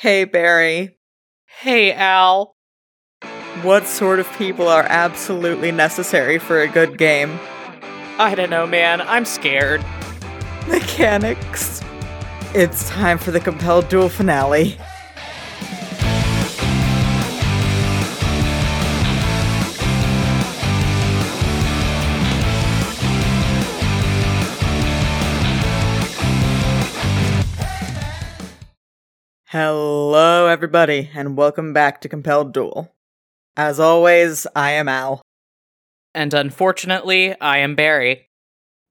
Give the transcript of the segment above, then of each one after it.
Hey, Barry. Hey, Al. What sort of people are absolutely necessary for a good game? I don't know, man. I'm scared. Mechanics. It's time for the compelled duel finale. Hello, everybody, and welcome back to Compelled Duel. As always, I am Al, And unfortunately, I am Barry.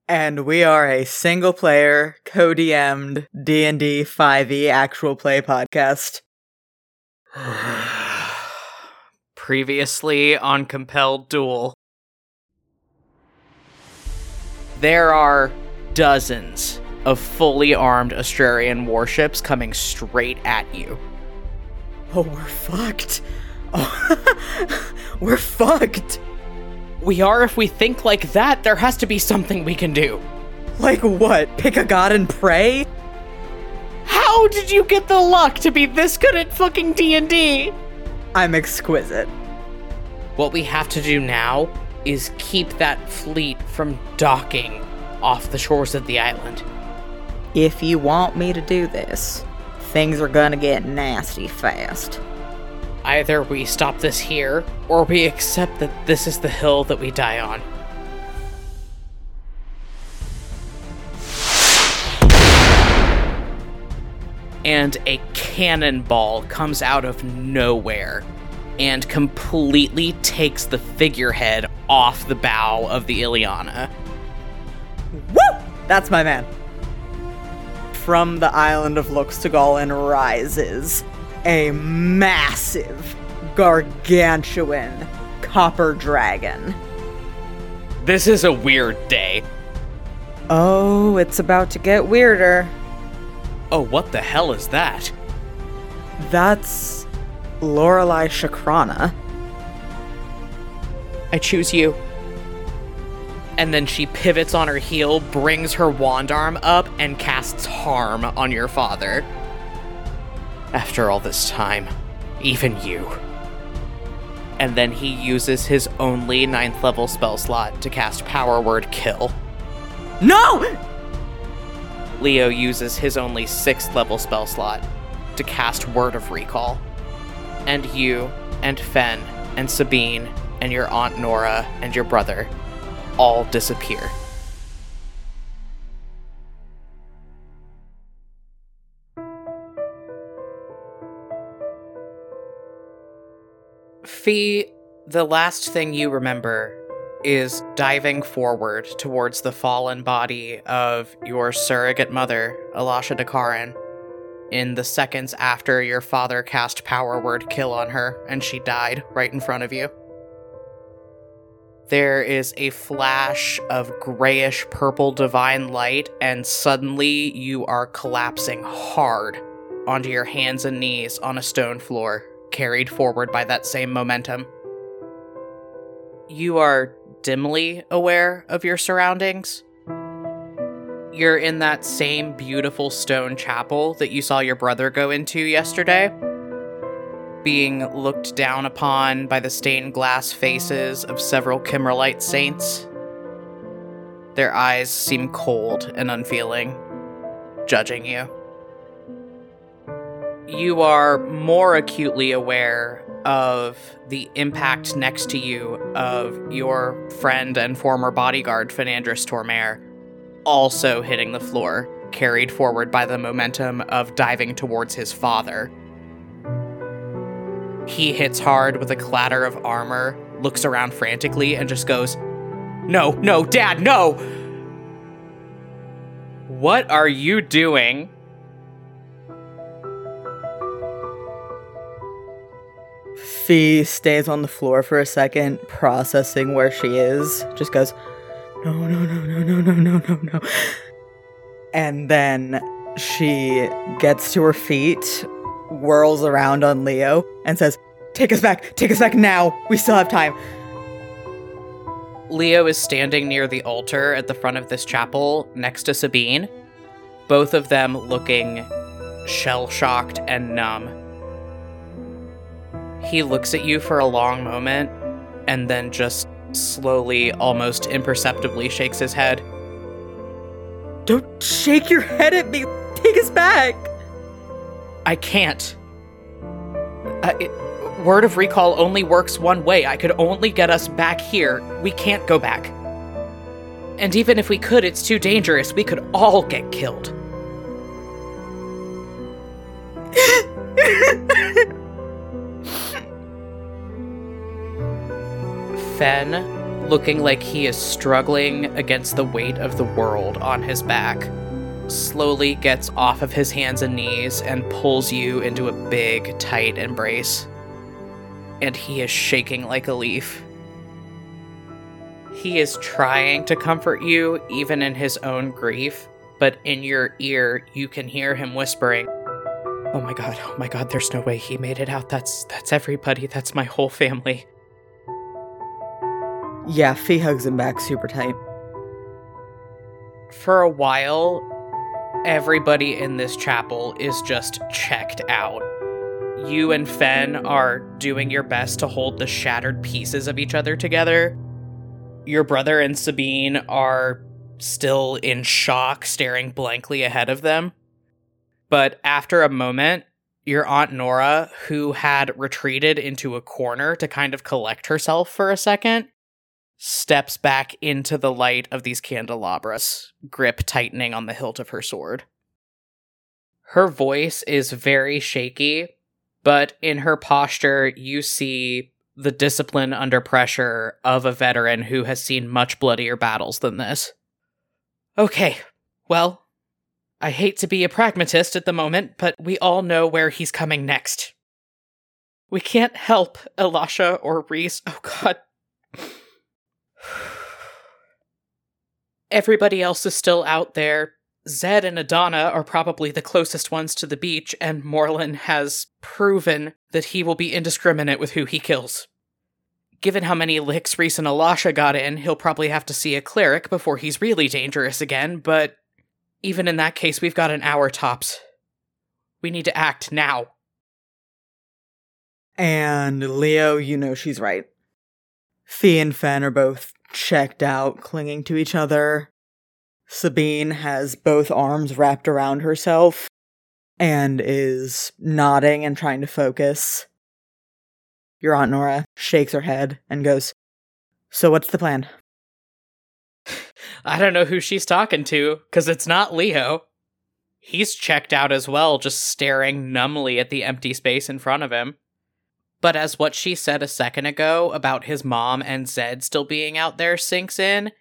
and we are a single-player, co-DM'd D&D 5e actual play podcast. Previously on Compelled Duel. There are dozens of fully armed Astrarian warships coming straight at you. Oh, we're fucked. Oh, we're fucked. We are if we think like that, there has to be something we can do. Like what? Pick a god and pray? How did you get the luck to be this good at fucking D&D? I'm exquisite. What we have to do now is keep that fleet from docking off the shores of the island. If you want me to do this, things are gonna get nasty fast. Either we stop this here, or we accept that this is the hill that we die on. And a cannonball comes out of nowhere and completely takes the figurehead off the bow of the Iliana. Woo! That's my man. From the island of Luxtagalin rises a massive, gargantuan copper dragon. This is a weird day. Oh, it's about to get weirder. Oh, what the hell is that? That's Lorelei Shakrana. I choose you. And then she pivots on her heel, brings her wand arm up, and casts harm on your father. After all this time, even you. And then he uses his only ninth level spell slot to cast Power Word Kill. No! Leo uses his only sixth level spell slot to cast Word of Recall. And you, and Fen, and Sabine, and your Aunt Nora, and your brother all disappear. Fee, the last thing you remember is diving forward towards the fallen body of your surrogate mother, Elasha Dakaran, in the seconds after your father cast power word kill on her and she died right in front of you. There is a flash of grayish purple divine light, and suddenly you are collapsing hard onto your hands and knees on a stone floor, carried forward by that same momentum. You are dimly aware of your surroundings. You're in that same beautiful stone chapel that you saw your brother go into yesterday, being looked down upon by the stained glass faces of several Kimmerlite saints. Their eyes seem cold and unfeeling, judging you. You are more acutely aware of the impact next to you of your friend and former bodyguard, Fernandris Tormare, also hitting the floor, carried forward by the momentum of diving towards his father. He hits hard with a clatter of armor, looks around frantically, and just goes, No, no, Dad, no! What are you doing? Fee stays on the floor for a second, processing where she is. Just goes, no, no, no, no, no, no, no, no, no. And then she gets to her feet, whirls around on Leo, and says, Take us back, take us back now. We still have time. Leo is standing near the altar at the front of this chapel next to Sabine, both of them looking shell shocked and numb. He looks at you for a long moment and then just slowly, almost imperceptibly shakes his head. Don't shake your head at me. Take us back. I can't. It, word of recall only works one way. I could only get us back here. We can't go back. And even if we could, it's too dangerous. We could all get killed. Fen, looking like he is struggling against the weight of the world on his back, slowly gets off of his hands and knees and pulls you into a big, tight embrace. And he is shaking like a leaf. He is trying to comfort you, even in his own grief, but in your ear, you can hear him whispering, Oh my god, oh my god, there's no way he made it out. That's that's everybody. That's my whole family. Yeah, Fee hugs him back super tight. For a while, everybody in this chapel is just checked out. You and Fen are doing your best to hold the shattered pieces of each other together. Your brother and Sabine are still in shock, staring blankly ahead of them. But after a moment, your Aunt Nora, who had retreated into a corner to kind of collect herself for a second, steps back into the light of these candelabras, grip tightening on the hilt of her sword. Her voice is very shaky, but in her posture, you see the discipline under pressure of a veteran who has seen much bloodier battles than this. Okay, well, I hate to be a pragmatist at the moment, but we all know where he's coming next. We can't help Elisha or Reese. Oh god. Everybody else is still out there. Zed and Adana are probably the closest ones to the beach, and Morlin has proven that he will be indiscriminate with who he kills. Given how many licks Reese and Elisha got in, he'll probably have to see a cleric before he's really dangerous again, but even in that case, we've got an hour tops. We need to act now. And Leo, you know she's right. Fee and Fen are both checked out, clinging to each other. Sabine has both arms wrapped around herself and is nodding and trying to focus. Your Aunt Nora shakes her head and goes, So what's the plan? I don't know who she's talking to, because it's not Leo. He's checked out as well, just staring numbly at the empty space in front of him. But as what she said a second ago about his mom and Zed still being out there sinks in,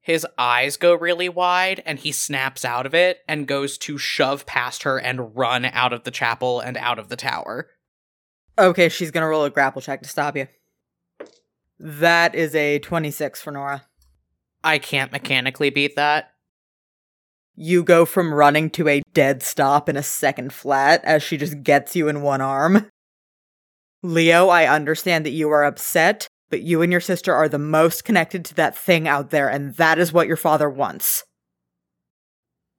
his eyes go really wide and he snaps out of it and goes to shove past her and run out of the chapel and out of the tower. Okay, she's gonna roll a grapple check to stop you. That is a 26 for Nora. I can't mechanically beat that. You go from running to a dead stop in a second flat as she just gets you in one arm. Leo, I understand that you are upset, but you and your sister are the most connected to that thing out there, and that is what your father wants.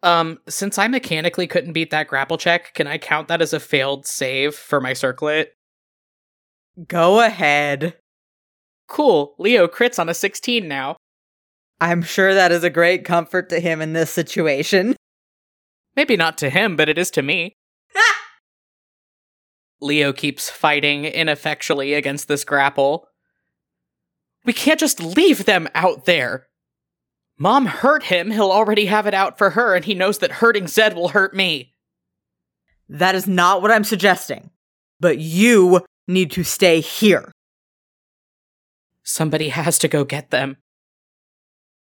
Um, since I mechanically couldn't beat that grapple check, can I count that as a failed save for my circlet? Go ahead. Cool. Leo crits on a 16 now. I'm sure that is a great comfort to him in this situation. Maybe not to him, but it is to me. Leo keeps fighting ineffectually against this grapple. We can't just leave them out there. Mom hurt him, he'll already have it out for her, and he knows that hurting Zed will hurt me. That is not what I'm suggesting. But you need to stay here. Somebody has to go get them.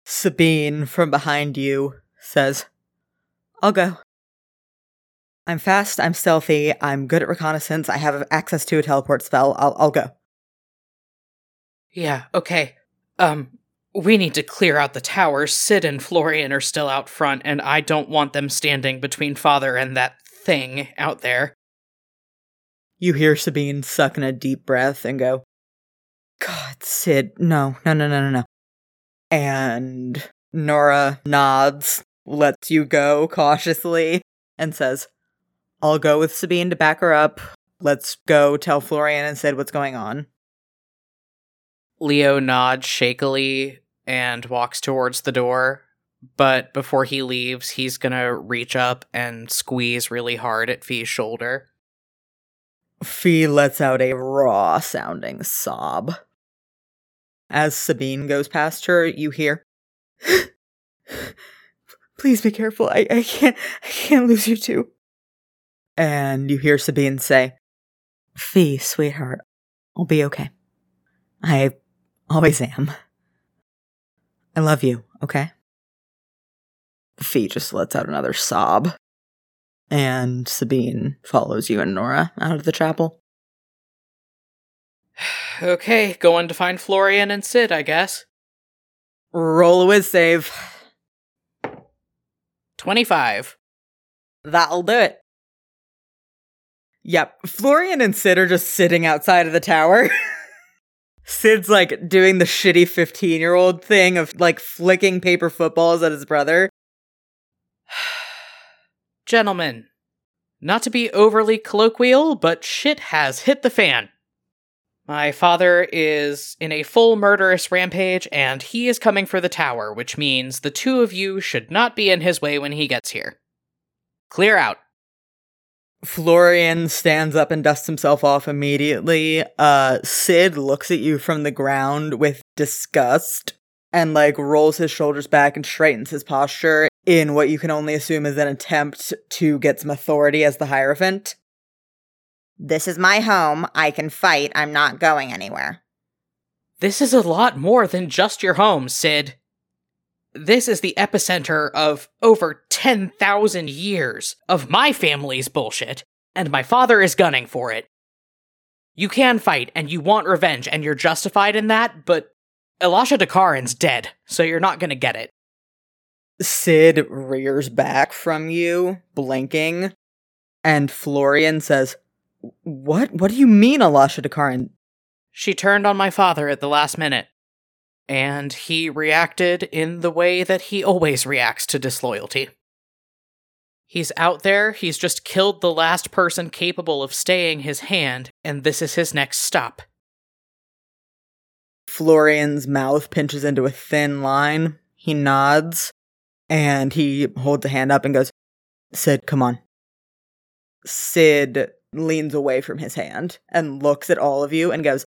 Sabine from behind you says, I'll go. I'm fast, I'm stealthy, I'm good at reconnaissance, I have access to a teleport spell, I'll, I'll go. Yeah, okay. Um, we need to clear out the towers. Sid and Florian are still out front, and I don't want them standing between father and that thing out there. You hear Sabine suck in a deep breath and go, God, Sid, no, no, no, no, no, no. And Nora nods, lets you go cautiously, and says, I'll go with Sabine to back her up. Let's go tell Florian and Sid what's going on. Leo nods shakily and walks towards the door. But before he leaves, he's gonna reach up and squeeze really hard at Fee's shoulder. Fee lets out a raw sounding sob. As Sabine goes past her, you hear Please be careful. I, I can't I can't lose you too. And you hear Sabine say, Fee, sweetheart, I'll be okay. I always am. I love you, okay? Fee just lets out another sob. And Sabine follows you and Nora out of the chapel. Okay, going to find Florian and Sid, I guess. Roll a whiz save. 25. That'll do it. Yep, Florian and Sid are just sitting outside of the tower. Sid's like doing the shitty 15 year old thing of like flicking paper footballs at his brother. Gentlemen, not to be overly colloquial, but shit has hit the fan. My father is in a full murderous rampage, and he is coming for the tower, which means the two of you should not be in his way when he gets here. Clear out. Florian stands up and dusts himself off immediately. Uh, Sid looks at you from the ground with disgust and like rolls his shoulders back and straightens his posture in what you can only assume is an attempt to get some authority as the Hierophant. This is my home. I can fight. I'm not going anywhere. This is a lot more than just your home, Sid. This is the epicenter of over 10,000 years of my family's bullshit, and my father is gunning for it. You can fight, and you want revenge, and you're justified in that, but Elisha Dakarin's dead, so you're not gonna get it. Sid rears back from you, blinking, and Florian says, What? What do you mean, Elisha Dakarin? She turned on my father at the last minute, and he reacted in the way that he always reacts to disloyalty. He's out there, he's just killed the last person capable of staying his hand, and this is his next stop. Florian's mouth pinches into a thin line. He nods and he holds a hand up and goes, Sid, come on. Sid leans away from his hand and looks at all of you and goes,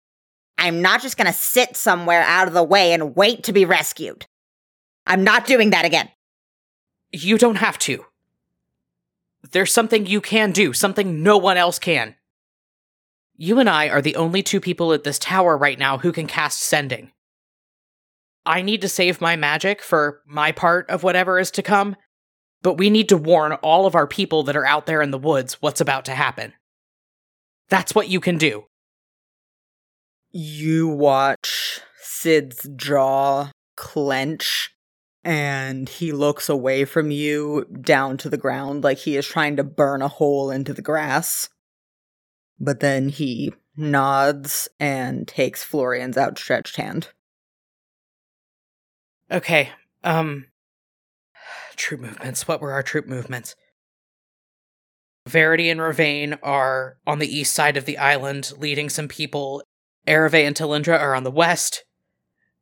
I'm not just gonna sit somewhere out of the way and wait to be rescued. I'm not doing that again. You don't have to. There's something you can do, something no one else can. You and I are the only two people at this tower right now who can cast sending. I need to save my magic for my part of whatever is to come, but we need to warn all of our people that are out there in the woods what's about to happen. That's what you can do. You watch Sid's jaw clench and he looks away from you down to the ground like he is trying to burn a hole into the grass. But then he nods and takes Florian's outstretched hand. Okay, um. Troop movements. What were our troop movements? Verity and Ravane are on the east side of the island, leading some people. Ereve and Talindra are on the west.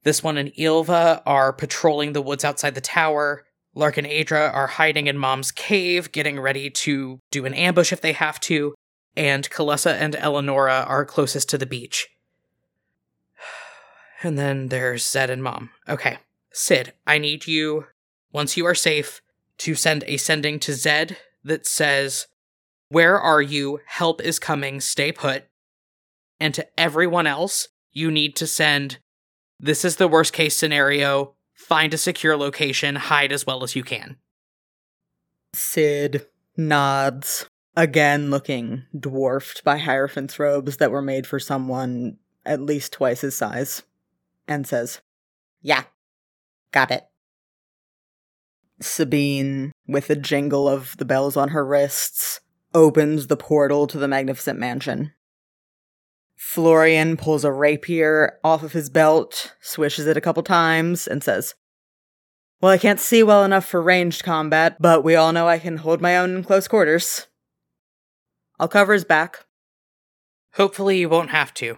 This one and Ilva are patrolling the woods outside the tower. Lark and Adra are hiding in Mom's cave, getting ready to do an ambush if they have to. And Kalessa and Eleonora are closest to the beach. And then there's Zed and Mom. Okay. Sid, I need you, once you are safe, to send a sending to Zed that says, Where are you? Help is coming. Stay put. And to everyone else, you need to send, This is the worst case scenario. Find a secure location. Hide as well as you can. Sid nods, again looking dwarfed by Hierophant's robes that were made for someone at least twice his size, and says, Yeah, got it. Sabine, with a jingle of the bells on her wrists, opens the portal to the magnificent mansion. Florian pulls a rapier off of his belt, swishes it a couple times, and says, Well, I can't see well enough for ranged combat, but we all know I can hold my own in close quarters. I'll cover his back. Hopefully, you won't have to.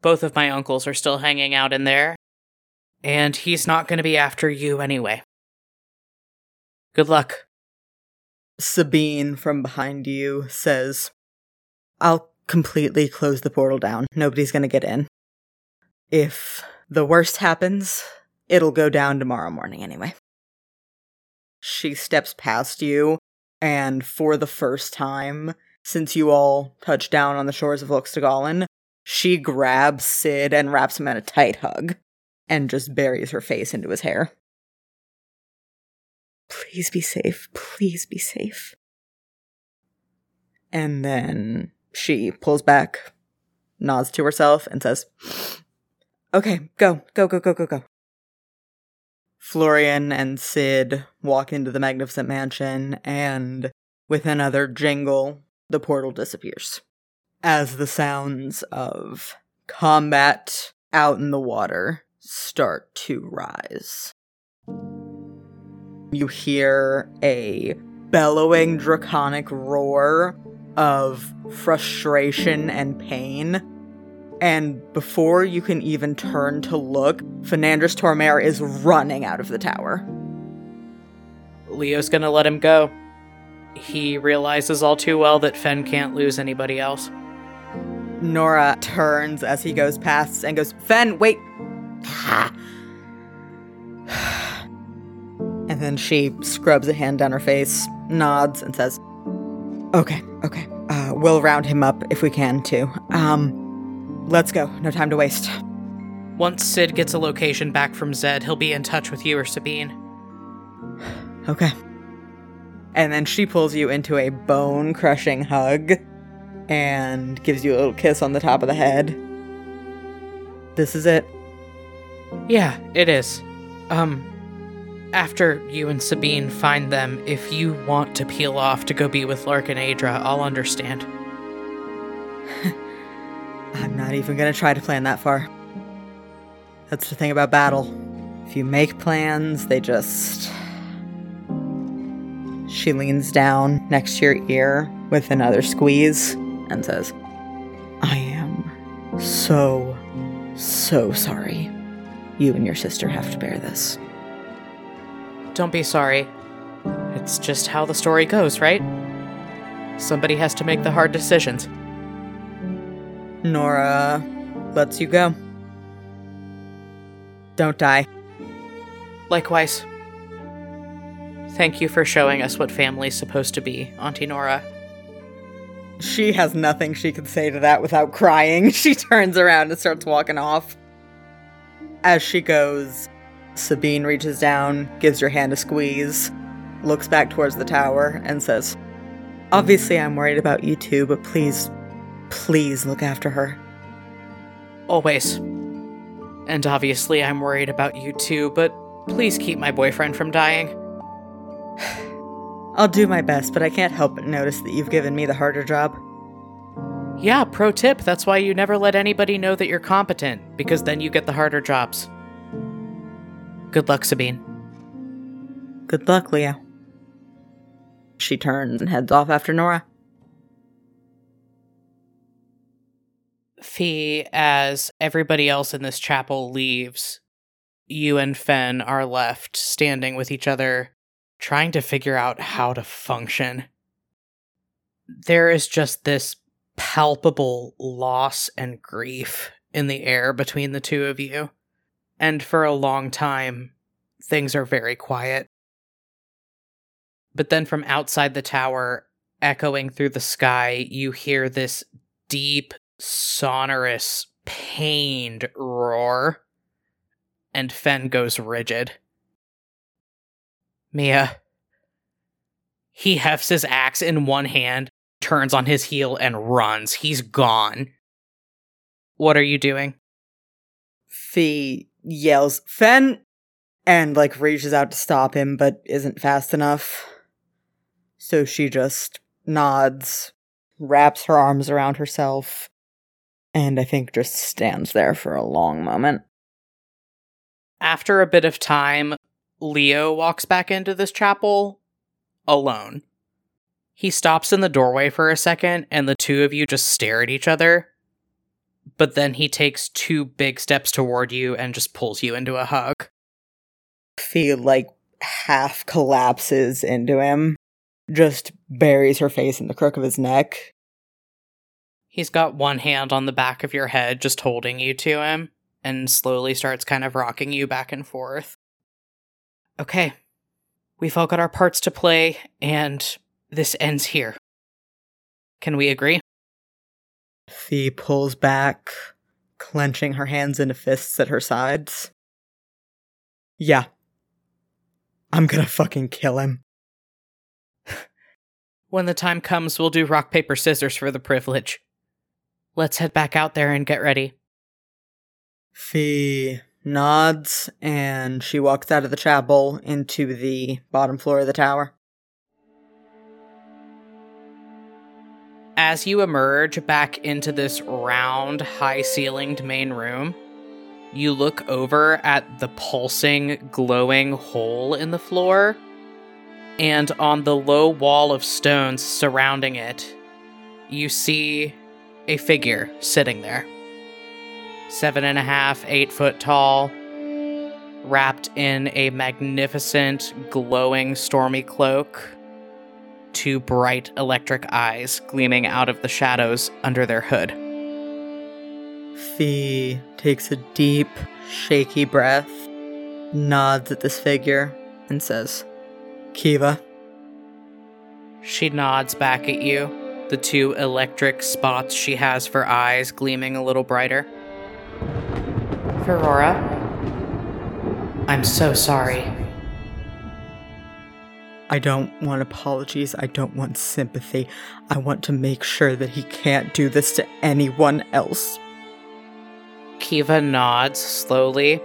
Both of my uncles are still hanging out in there, and he's not going to be after you anyway. Good luck. Sabine from behind you says, I'll completely close the portal down. Nobody's gonna get in. If the worst happens, it'll go down tomorrow morning anyway. She steps past you, and for the first time since you all touched down on the shores of Luxtagallen, she grabs Sid and wraps him in a tight hug and just buries her face into his hair. Please be safe. Please be safe. And then she pulls back, nods to herself, and says, Okay, go, go, go, go, go, go. Florian and Sid walk into the magnificent mansion, and with another jingle, the portal disappears. As the sounds of combat out in the water start to rise. You hear a bellowing draconic roar of frustration and pain. And before you can even turn to look, Fernandus Tormare is running out of the tower. Leo's gonna let him go. He realizes all too well that Fen can't lose anybody else. Nora turns as he goes past and goes, Fen, wait! and then she scrubs a hand down her face, nods, and says, Okay, okay. Uh, we'll round him up if we can, too. Um, let's go. No time to waste. Once Sid gets a location back from Zed, he'll be in touch with you or Sabine. Okay. And then she pulls you into a bone crushing hug and gives you a little kiss on the top of the head. This is it. Yeah, it is. Um, after you and Sabine find them, if you want to peel off to go be with Lark and Adra, I'll understand. I'm not even gonna try to plan that far. That's the thing about battle. If you make plans, they just. She leans down next to your ear with another squeeze and says, I am so, so sorry. You and your sister have to bear this. Don't be sorry. It's just how the story goes, right? Somebody has to make the hard decisions. Nora lets you go. Don't die. Likewise. Thank you for showing us what family's supposed to be, Auntie Nora. She has nothing she can say to that without crying. She turns around and starts walking off. As she goes, Sabine reaches down, gives your hand a squeeze, looks back towards the tower, and says, Obviously, I'm worried about you too, but please, please look after her. Always. And obviously, I'm worried about you too, but please keep my boyfriend from dying. I'll do my best, but I can't help but notice that you've given me the harder job. Yeah, pro tip that's why you never let anybody know that you're competent, because then you get the harder jobs. Good luck, Sabine. Good luck, Leo. She turns and heads off after Nora. Fee, as everybody else in this chapel leaves, you and Fen are left standing with each other, trying to figure out how to function. There is just this palpable loss and grief in the air between the two of you. And for a long time, things are very quiet. But then from outside the tower, echoing through the sky, you hear this deep, sonorous, pained roar. And Fen goes rigid. Mia. He hefts his axe in one hand, turns on his heel, and runs. He's gone. What are you doing? Fee yells, Fen! And like reaches out to stop him, but isn't fast enough. So she just nods, wraps her arms around herself, and I think just stands there for a long moment. After a bit of time, Leo walks back into this chapel alone. He stops in the doorway for a second, and the two of you just stare at each other. But then he takes two big steps toward you and just pulls you into a hug. Fee like half collapses into him, just buries her face in the crook of his neck. He's got one hand on the back of your head, just holding you to him, and slowly starts kind of rocking you back and forth. Okay, we've all got our parts to play, and this ends here. Can we agree? Fee pulls back, clenching her hands into fists at her sides. Yeah. I'm gonna fucking kill him. When the time comes, we'll do rock, paper, scissors for the privilege. Let's head back out there and get ready. Fee nods and she walks out of the chapel into the bottom floor of the tower. As you emerge back into this round, high ceilinged main room, you look over at the pulsing, glowing hole in the floor, and on the low wall of stones surrounding it, you see a figure sitting there. Seven and a half, eight foot tall, wrapped in a magnificent, glowing, stormy cloak two bright electric eyes gleaming out of the shadows under their hood. Fee takes a deep, shaky breath, nods at this figure, and says, Kiva. She nods back at you, the two electric spots she has for eyes gleaming a little brighter. Ferrora, I'm so sorry. I don't want apologies. I don't want sympathy. I want to make sure that he can't do this to anyone else. Kiva nods slowly,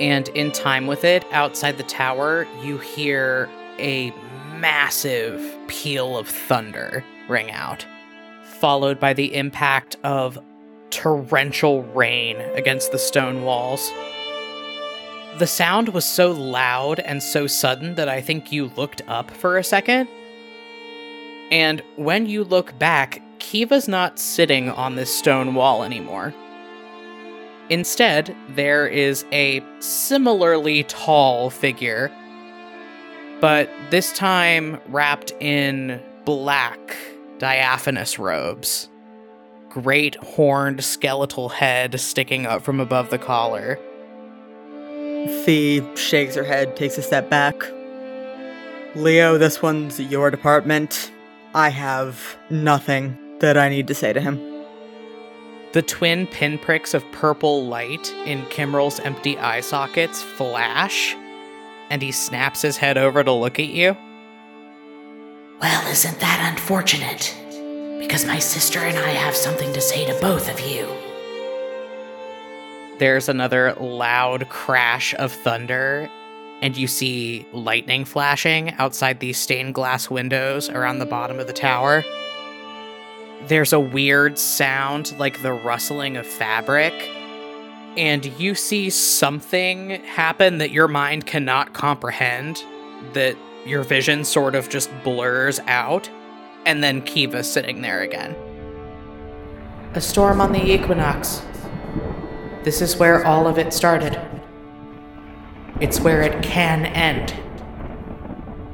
and in time with it, outside the tower, you hear a massive peal of thunder ring out, followed by the impact of torrential rain against the stone walls. The sound was so loud and so sudden that I think you looked up for a second. And when you look back, Kiva's not sitting on this stone wall anymore. Instead, there is a similarly tall figure, but this time wrapped in black, diaphanous robes. Great horned skeletal head sticking up from above the collar Fee shakes her head, takes a step back. Leo, this one's your department. I have nothing that I need to say to him. The twin pinpricks of purple light in Kimrel's empty eye sockets flash, and he snaps his head over to look at you. Well, isn't that unfortunate? Because my sister and I have something to say to both of you. There's another loud crash of thunder, and you see lightning flashing outside these stained glass windows around the bottom of the tower. There's a weird sound like the rustling of fabric, and you see something happen that your mind cannot comprehend, that your vision sort of just blurs out, and then Kiva's sitting there again. A storm on the equinox, this is where all of it started. It's where it can end.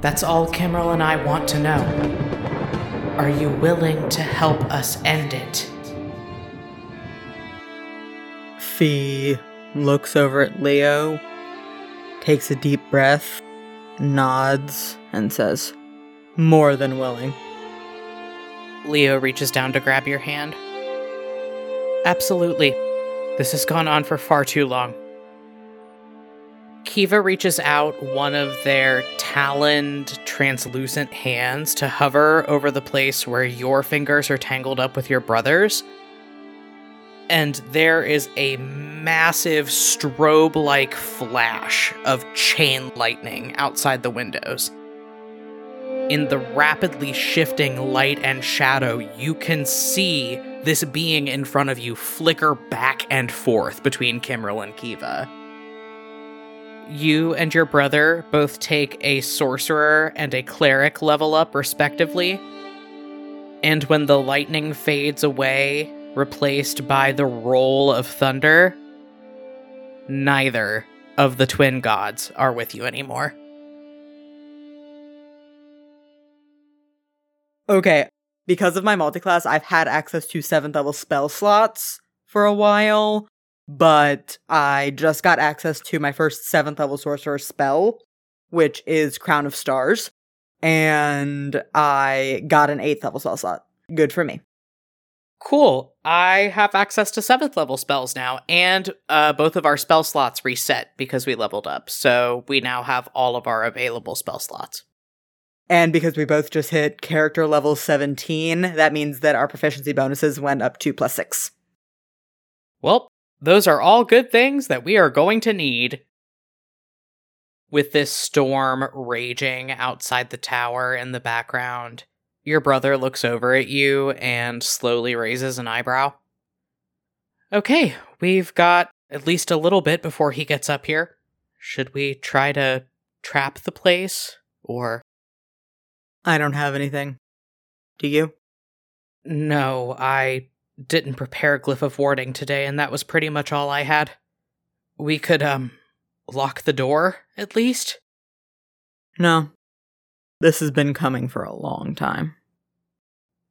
That's all Kimrel and I want to know. Are you willing to help us end it? Fee looks over at Leo, takes a deep breath, nods, and says, More than willing. Leo reaches down to grab your hand. Absolutely. This has gone on for far too long. Kiva reaches out one of their taloned, translucent hands to hover over the place where your fingers are tangled up with your brother's. And there is a massive strobe like flash of chain lightning outside the windows. In the rapidly shifting light and shadow, you can see this being in front of you flicker back and forth between Kimrel and Kiva. you and your brother both take a sorcerer and a cleric level up, respectively. And when the lightning fades away, replaced by the roll of thunder, neither of the twin gods are with you anymore. Okay, because of my multiclass, I've had access to seventh level spell slots for a while, but I just got access to my first seventh level sorcerer spell, which is Crown of Stars, and I got an eighth level spell slot. Good for me. Cool. I have access to seventh level spells now, and uh, both of our spell slots reset because we leveled up. So we now have all of our available spell slots. And because we both just hit character level 17, that means that our proficiency bonuses went up to plus six. Well, those are all good things that we are going to need. With this storm raging outside the tower in the background, your brother looks over at you and slowly raises an eyebrow. Okay, we've got at least a little bit before he gets up here. Should we try to trap the place? Or. I don't have anything. Do you? No, I didn't prepare Glyph of Warding today, and that was pretty much all I had. We could, um, lock the door, at least? No. This has been coming for a long time.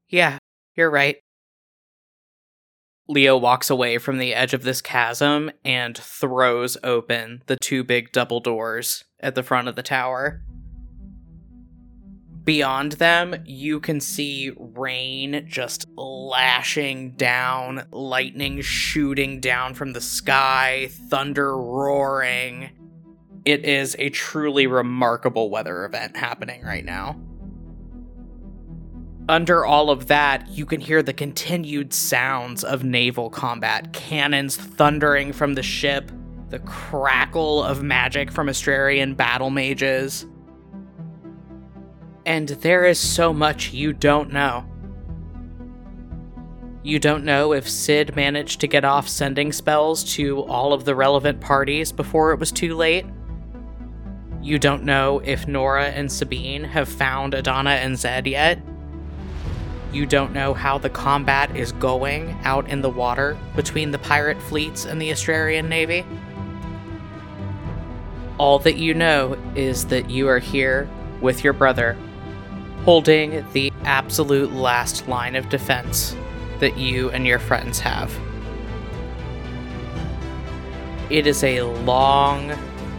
Yeah, you're right. Leo walks away from the edge of this chasm and throws open the two big double doors at the front of the tower. Beyond them, you can see rain just lashing down, lightning shooting down from the sky, thunder roaring. It is a truly remarkable weather event happening right now. Under all of that, you can hear the continued sounds of naval combat, cannons thundering from the ship, the crackle of magic from Astrarian battle mages. And there is so much you don't know. You don't know if Sid managed to get off sending spells to all of the relevant parties before it was too late. You don't know if Nora and Sabine have found Adana and Zed yet. You don't know how the combat is going out in the water between the pirate fleets and the Astrarian navy. All that you know is that you are here with your brother, holding the absolute last line of defense that you and your friends have. It is a long,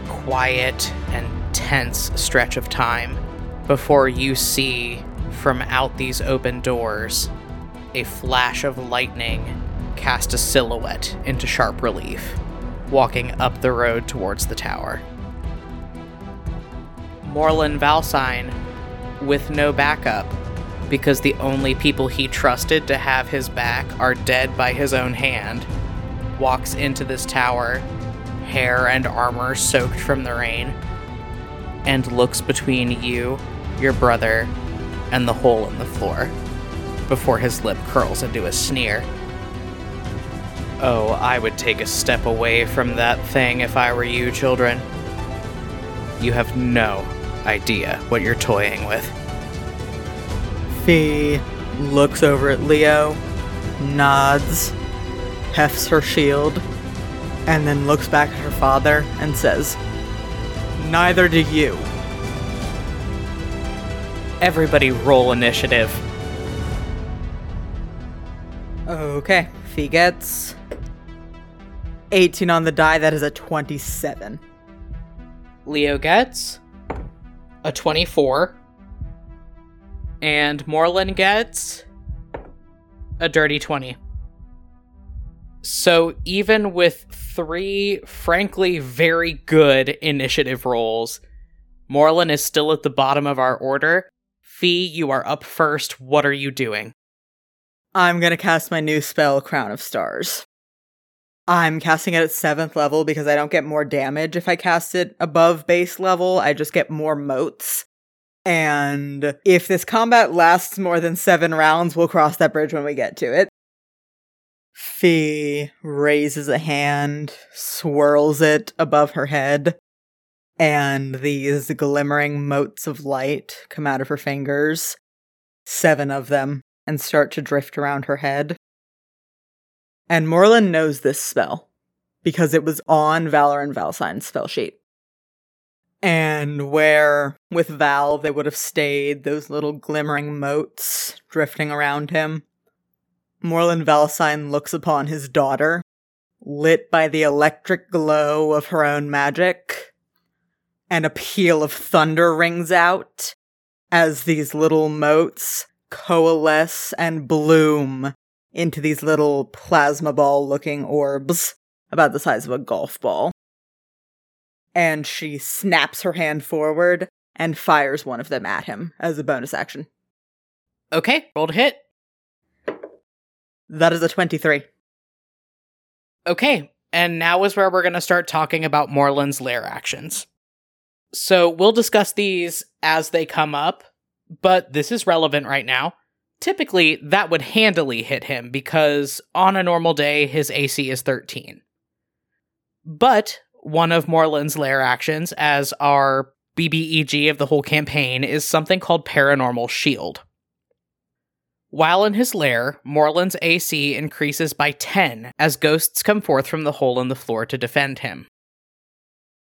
quiet, and tense stretch of time before you see from out these open doors a flash of lightning cast a silhouette into sharp relief, walking up the road towards the tower. Morlin Valsine, with no backup, because the only people he trusted to have his back are dead by his own hand, walks into this tower, hair and armor soaked from the rain, and looks between you, your brother, and the hole in the floor, before his lip curls into a sneer. Oh, I would take a step away from that thing if I were you, children. You have no idea what you're toying with. Fee looks over at Leo, nods, hefts her shield, and then looks back at her father and says, Neither do you. Everybody roll initiative. Okay, Fee gets 18 on the die. That is a 27. Leo gets a 24. And Morlin gets a dirty 20. So even with three, frankly, very good initiative rolls, Morlin is still at the bottom of our order. Fee, you are up first. What are you doing? I'm gonna cast my new spell, Crown of Stars. I'm casting it at 7th level because I don't get more damage if I cast it above base level. I just get more motes. And if this combat lasts more than seven rounds, we'll cross that bridge when we get to it. Fee raises a hand, swirls it above her head, and these glimmering motes of light come out of her fingers, seven of them, and start to drift around her head. And Morlin knows this spell because it was on Valor and Valsign's spell sheet. And where with Val they would have stayed, those little glimmering motes drifting around him, Morlin Valsign looks upon his daughter, lit by the electric glow of her own magic, and a peal of thunder rings out as these little motes coalesce and bloom into these little plasma ball looking orbs about the size of a golf ball. And she snaps her hand forward and fires one of them at him as a bonus action. Okay, roll to hit. That is a 23. Okay, and now is where we're going to start talking about Morlin's lair actions. So we'll discuss these as they come up, but this is relevant right now. Typically, that would handily hit him because on a normal day, his AC is 13. But one of Morlin's lair actions, as our BBEG of the whole campaign, is something called Paranormal Shield. While in his lair, Morlin's AC increases by 10 as ghosts come forth from the hole in the floor to defend him.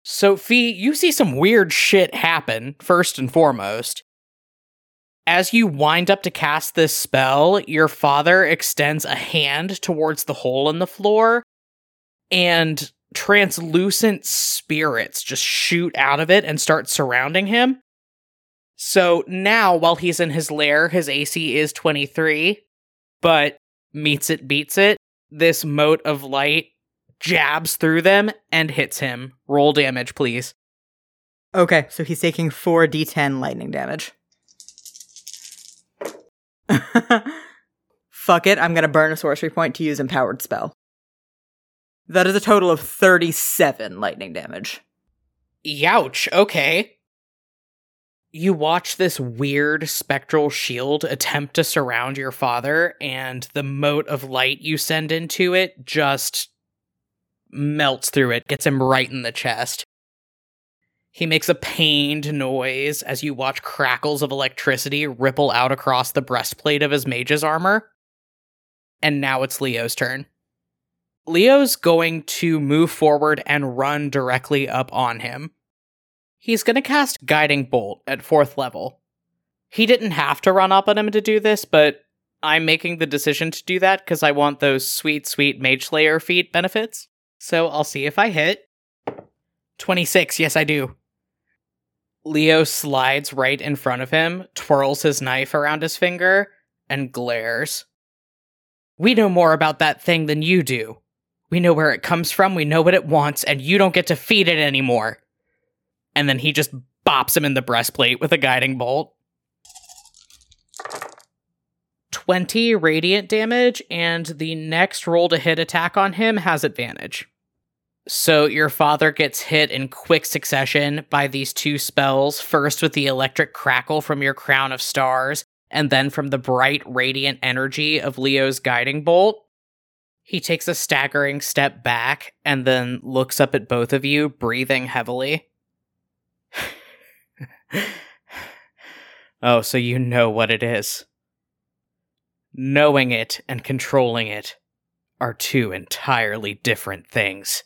Sophie, you see some weird shit happen, first and foremost. As you wind up to cast this spell, your father extends a hand towards the hole in the floor, and translucent spirits just shoot out of it and start surrounding him. So now, while he's in his lair, his AC is 23, but meets it, beats it. This mote of light jabs through them and hits him. Roll damage, please. Okay, so he's taking 4d10 lightning damage. Fuck it, I'm gonna burn a sorcery point to use empowered spell. That is a total of 37 lightning damage. Youch, okay. You watch this weird spectral shield attempt to surround your father, and the mote of light you send into it just melts through it, gets him right in the chest. He makes a pained noise as you watch crackles of electricity ripple out across the breastplate of his mage's armor. And now it's Leo's turn. Leo's going to move forward and run directly up on him. He's going to cast Guiding Bolt at fourth level. He didn't have to run up on him to do this, but I'm making the decision to do that because I want those sweet, sweet Mage Slayer feat benefits. So I'll see if I hit. 26, yes, I do. Leo slides right in front of him, twirls his knife around his finger, and glares. We know more about that thing than you do. We know where it comes from, we know what it wants, and you don't get to feed it anymore. And then he just bops him in the breastplate with a guiding bolt. 20 radiant damage, and the next roll to hit attack on him has advantage. So your father gets hit in quick succession by these two spells, first with the electric crackle from your crown of stars, and then from the bright radiant energy of Leo's guiding bolt. He takes a staggering step back and then looks up at both of you, breathing heavily. oh, so you know what it is. Knowing it and controlling it are two entirely different things.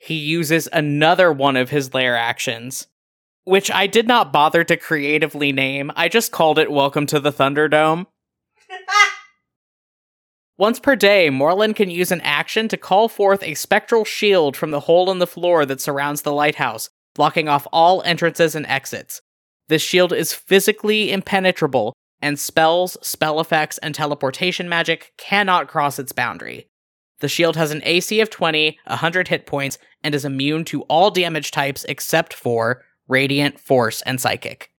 He uses another one of his lair actions, which I did not bother to creatively name. I just called it Welcome to the Thunderdome. Once per day, Morlin can use an action to call forth a spectral shield from the hole in the floor that surrounds the lighthouse, blocking off all entrances and exits. This shield is physically impenetrable, and spells, spell effects, and teleportation magic cannot cross its boundary. The shield has an AC of 20, 100 hit points, and is immune to all damage types except for Radiant, Force, and Psychic.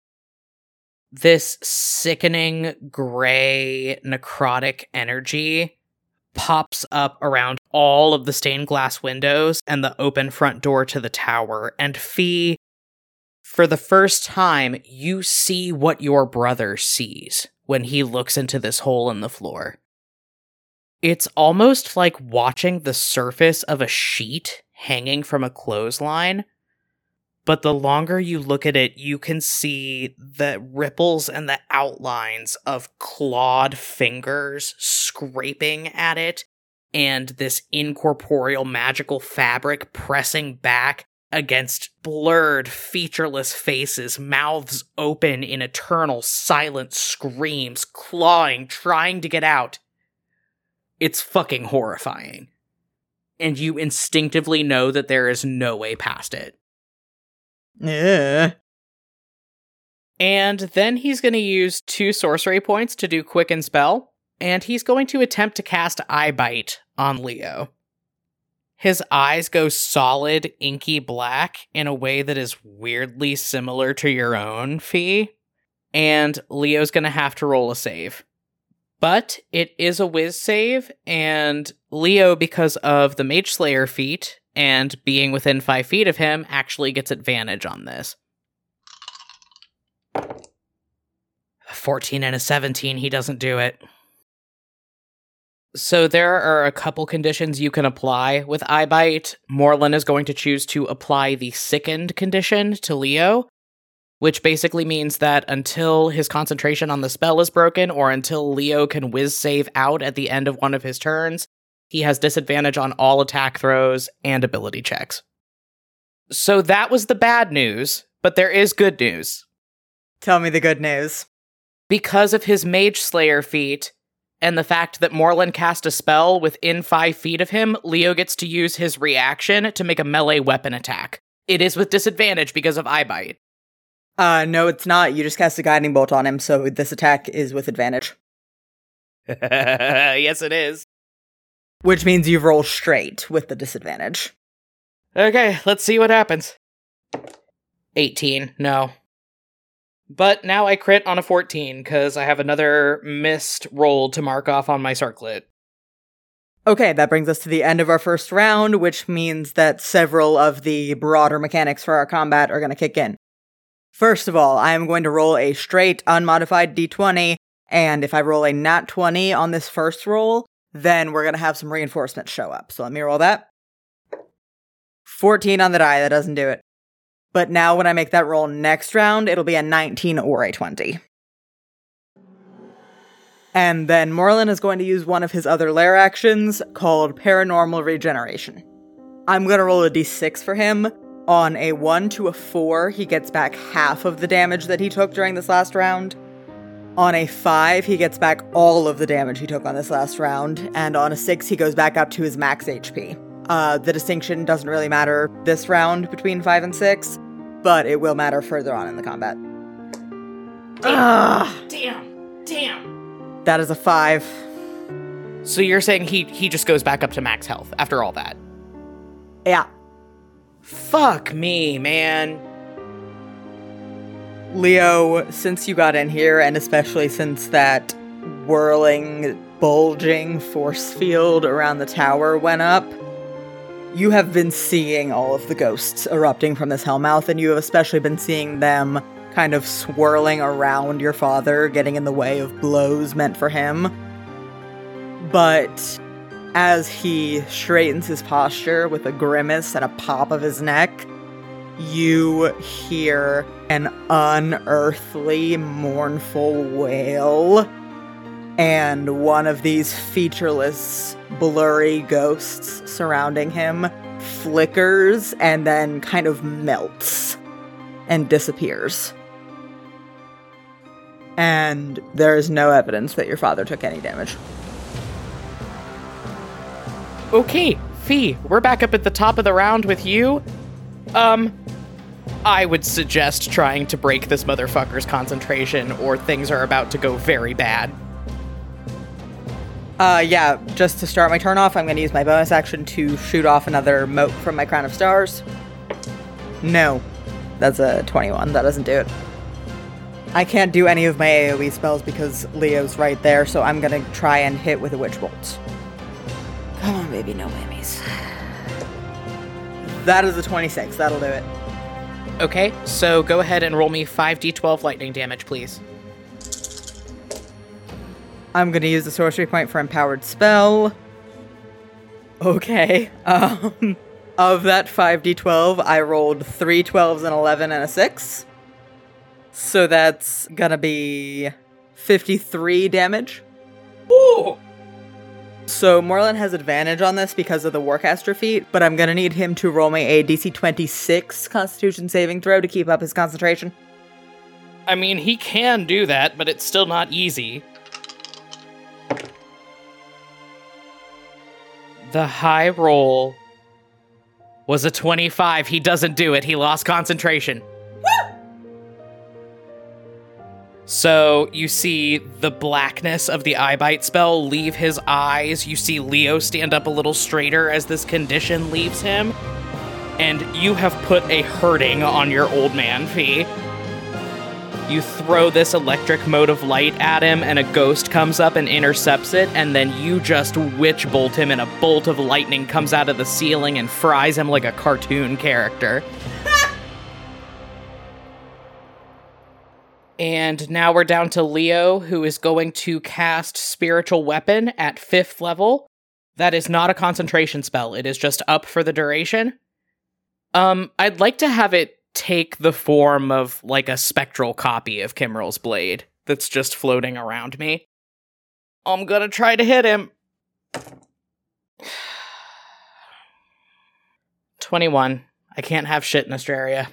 This sickening gray necrotic energy pops up around all of the stained glass windows and the open front door to the tower. And Fee, for the first time, you see what your brother sees when he looks into this hole in the floor It's almost like watching the surface of a sheet hanging from a clothesline. But the longer you look at it, you can see the ripples and the outlines of clawed fingers scraping at it, and this incorporeal magical fabric pressing back against blurred, featureless faces, mouths open in eternal silent screams, clawing, trying to get out. It's fucking horrifying. And you instinctively know that there is no way past it. Yeah. And then he's going to use two sorcery points to do quicken spell, and he's going to attempt to cast Eye Bite on Leo. His eyes go solid, inky black in a way that is weirdly similar to your own, Fee. And Leo's going to have to roll a save. But it is a whiz save, and Leo, because of the Mage Slayer feat and being within five feet of him, actually gets advantage on this. A 14 and a 17, he doesn't do it. So there are a couple conditions you can apply with eye bite. Morlin is going to choose to apply the sickened condition to Leo, which basically means that until his concentration on the spell is broken or until Leo can whiz save out at the end of one of his turns, he has disadvantage on all attack throws and ability checks. So that was the bad news, but there is good news. Tell me the good news. Because of his Mage Slayer feat, and the fact that Morlin cast a spell within five feet of him, Leo gets to use his reaction to make a melee weapon attack. It is with disadvantage because of eye bite. Uh, no, it's not. You just cast a guiding bolt on him, so this attack is with advantage. yes, it is. Which means you roll straight with the disadvantage. Okay, let's see what happens. 18, no. But now I crit on a 14 because I have another missed roll to mark off on my circlet. Okay, that brings us to the end of our first round, which means that several of the broader mechanics for our combat are going to kick in. First of all, I am going to roll a straight unmodified d20, and if I roll a nat 20 on this first roll, then we're going to have some reinforcements show up. So let me roll that. 14 on the die, that doesn't do it. But now when I make that roll next round, it'll be a 19 or a 20. And then Morlin is going to use one of his other lair actions called Paranormal Regeneration. I'm going to roll a d6 for him. On a 1 to a 4, he gets back half of the damage that he took during this last round. On a 5, he gets back all of the damage he took on this last round. And on a 6, he goes back up to his max HP. Uh, the distinction doesn't really matter this round between 5 and 6, but it will matter further on in the combat. Damn, damn, damn. That is a 5. So you're saying he he just goes back up to max health after all that? Yeah. Fuck me, man. Leo, since you got in here, and especially since that whirling, bulging force field around the tower went up, you have been seeing all of the ghosts erupting from this hellmouth, and you have especially been seeing them kind of swirling around your father, getting in the way of blows meant for him. But as he straightens his posture with a grimace and a pop of his neck, you hear an unearthly, mournful wail. And one of these featureless, blurry ghosts surrounding him flickers and then kind of melts and disappears. And there is no evidence that your father took any damage. Okay, Fee, we're back up at the top of the round with you. Um, I would suggest trying to break this motherfucker's concentration, or things are about to go very bad. Uh, yeah, just to start my turn off, I'm going to use my bonus action to shoot off another mote from my Crown of Stars. No, that's a 21. That doesn't do it. I can't do any of my AoE spells because Leo's right there, so I'm going to try and hit with a Witch Bolt. Come on, baby, no whammies. That is a 26. That'll do it. Okay, so go ahead and roll me 5d12 lightning damage, please. I'm gonna use the sorcery point for empowered spell. Okay. Um, of that 5d12, I rolled three 12s and 11 and a 6. So that's gonna be 53 damage. Ooh. So Moreland has advantage on this because of the Warcaster feat, but I'm gonna need him to roll me a DC 26 Constitution saving throw to keep up his concentration. I mean, he can do that, but it's still not easy. The high roll was a 25. He doesn't do it. He lost concentration. So you see the blackness of the eye bite spell leave his eyes. You see Leo stand up a little straighter as this condition leaves him. And you have put a hurting on your old man, Fee. You throw this electric mode of light at him, and a ghost comes up and intercepts it, and then you just witch bolt him, and a bolt of lightning comes out of the ceiling and fries him like a cartoon character. And now we're down to Leo, who is going to cast Spiritual Weapon at fifth level. That is not a concentration spell, it is just up for the duration. Um, I'd like to have it take the form of like a spectral copy of Kimrel's blade that's just floating around me. I'm gonna try to hit him. 21. I can't have shit in Astraria.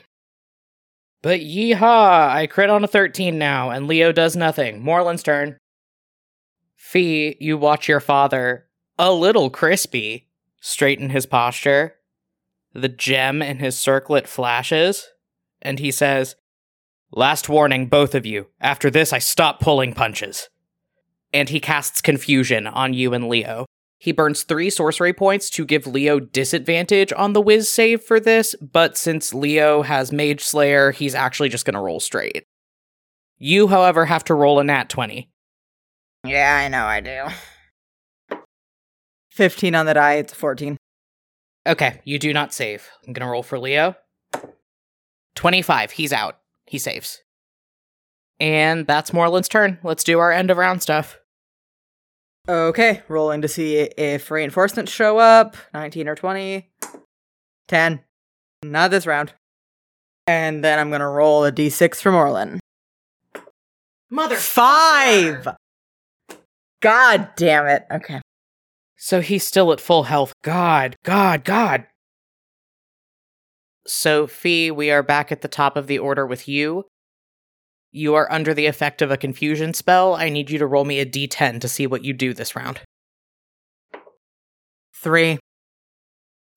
But yeehaw! I crit on a 13 now, and Leo does nothing. Moreland's turn. Fee, you watch your father, a little crispy, straighten his posture. The gem in his circlet flashes, and he says, Last warning, both of you. After this, I stop pulling punches. And he casts confusion on you and Leo. He burns three sorcery points to give Leo disadvantage on the whiz save for this, but since Leo has Mage Slayer, he's actually just gonna roll straight. You, however, have to roll a nat 20. Yeah, I know I do. 15 on the die, it's 14. Okay, you do not save. I'm gonna roll for Leo. 25, he's out. He saves. And that's Moreland's turn. Let's do our end of round stuff. Okay, rolling to see if reinforcements show up. 19 or 20. 10. Not this round. And then I'm gonna roll a d6 for Moreland. Mother. Five! God damn it. Okay. So he's still at full health. God, God, God. So, Fee, we are back at the top of the order with you. You are under the effect of a confusion spell. I need you to roll me a d10 to see what you do this round. Three.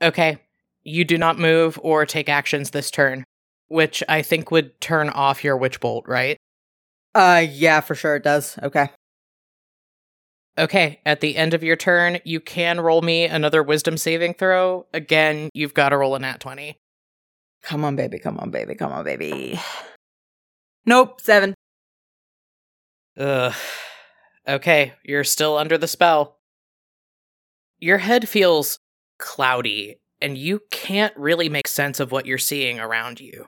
Okay. You do not move or take actions this turn, which I think would turn off your witch bolt, right? Uh, yeah, for sure it does. Okay. Okay, at the end of your turn, you can roll me another wisdom saving throw. Again, you've got to roll a nat 20. Come on, baby. Come on, baby. Come on, baby. Nope, seven. Ugh. Okay, you're still under the spell. Your head feels cloudy, and you can't really make sense of what you're seeing around you.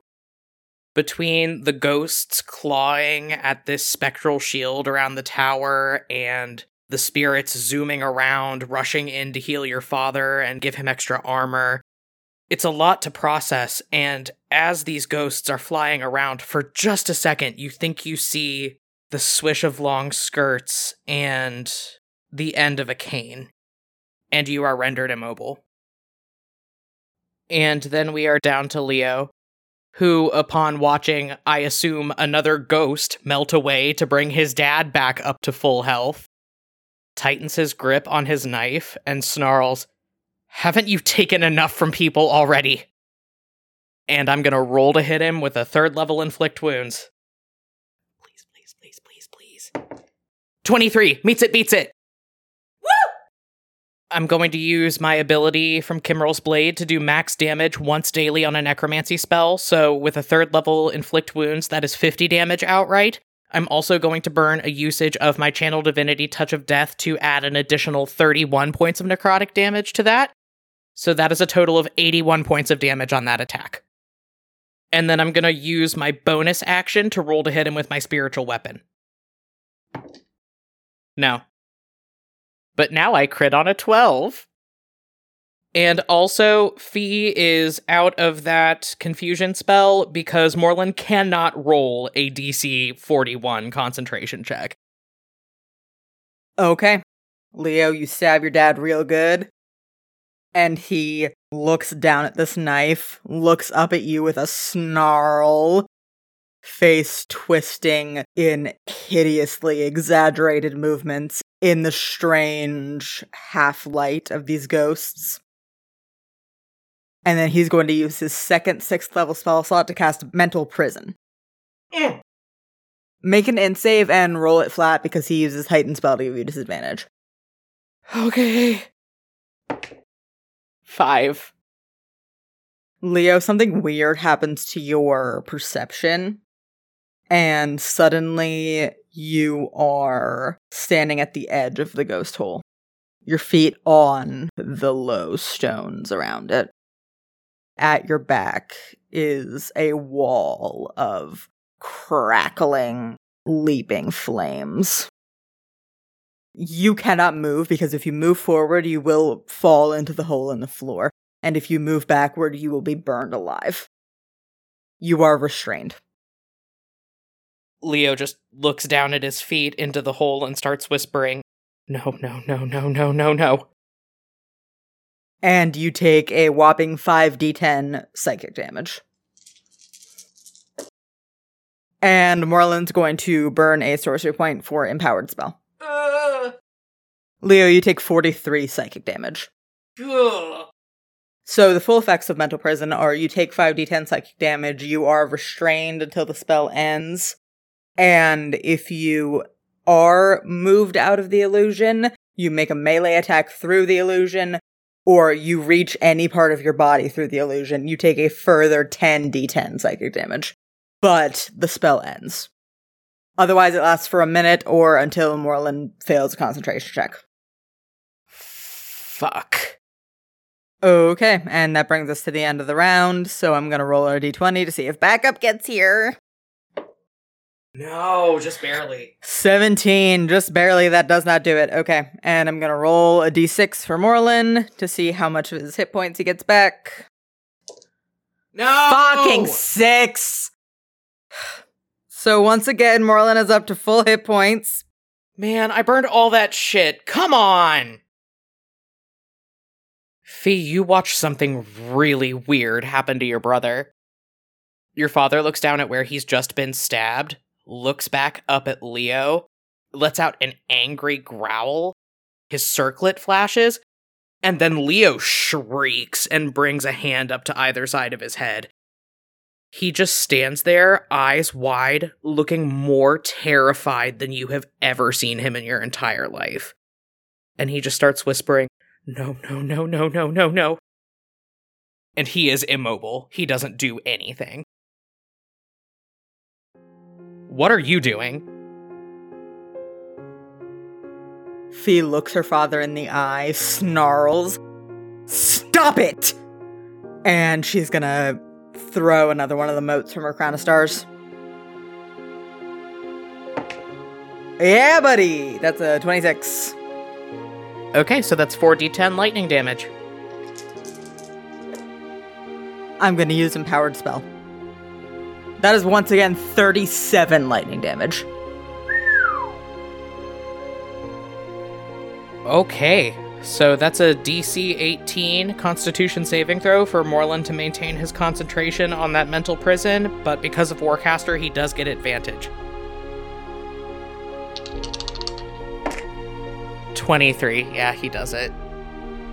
Between the ghosts clawing at this spectral shield around the tower and the spirits zooming around, rushing in to heal your father and give him extra armor, it's a lot to process, and as these ghosts are flying around, for just a second, you think you see the swish of long skirts and the end of a cane, and you are rendered immobile. And then we are down to Leo, who, upon watching, I assume, another ghost melt away to bring his dad back up to full health, tightens his grip on his knife and snarls, haven't you taken enough from people already? And I'm gonna roll to hit him with a third level inflict wounds. Please, please, please, please, please. 23 meets it, beats it. Woo! I'm going to use my ability from Kimrel's Blade to do max damage once daily on a necromancy spell. So, with a third level inflict wounds, that is 50 damage outright. I'm also going to burn a usage of my Channel Divinity Touch of Death to add an additional 31 points of necrotic damage to that. So that is a total of 81 points of damage on that attack. And then I'm going to use my bonus action to roll to hit him with my spiritual weapon. No. But now I crit on a 12. And also, Fee is out of that confusion spell because Morlin cannot roll a DC 41 concentration check. Okay. Leo, you stab your dad real good. And he looks down at this knife, looks up at you with a snarl, face twisting in hideously exaggerated movements in the strange half light of these ghosts. And then he's going to use his second sixth level spell slot to cast Mental Prison. Mm. Make an int save and roll it flat because he uses heightened spell to give you disadvantage. Okay. Five. Leo, something weird happens to your perception, and suddenly you are standing at the edge of the ghost hole, your feet on the low stones around it. At your back is a wall of crackling, leaping flames. You cannot move because if you move forward, you will fall into the hole in the floor. And if you move backward, you will be burned alive. You are restrained. Leo just looks down at his feet into the hole and starts whispering, No, no, no, no, no, no, no. And you take a whopping 5d10 psychic damage. And Morlin's going to burn a sorcery point for empowered spell. Leo, you take 43 psychic damage. So the full effects of mental prison are you take 5d10 psychic damage, you are restrained until the spell ends, and if you are moved out of the illusion, you make a melee attack through the illusion, or you reach any part of your body through the illusion, you take a further 10d10 psychic damage. But the spell ends. Otherwise, it lasts for a minute or until Morlin fails a concentration check. Fuck. Okay, and that brings us to the end of the round, so I'm gonna roll our d20 to see if backup gets here. No, just barely. 17, just barely, that does not do it. Okay, and I'm gonna roll a d6 for Morlin to see how much of his hit points he gets back. No! Fucking six! So once again, Morlin is up to full hit points. Man, I burned all that shit. Come on! Fee, you watched something really weird happen to your brother. Your father looks down at where he's just been stabbed, looks back up at Leo, lets out an angry growl, his circlet flashes, and then Leo shrieks and brings a hand up to either side of his head. He just stands there, eyes wide, looking more terrified than you have ever seen him in your entire life. And he just starts whispering, No, no, no, no, no, no, no. And he is immobile. He doesn't do anything. What are you doing? Fee looks her father in the eye, snarls, Stop it! And she's gonna throw another one of the motes from her crown of stars. Yeah, buddy! That's a 26. Okay, so that's 4d10 lightning damage. I'm gonna use Empowered Spell. That is once again 37 lightning damage. Okay, so that's a DC 18 Constitution saving throw for Morland to maintain his concentration on that mental prison, but because of Warcaster, he does get advantage. 23, yeah, he does it.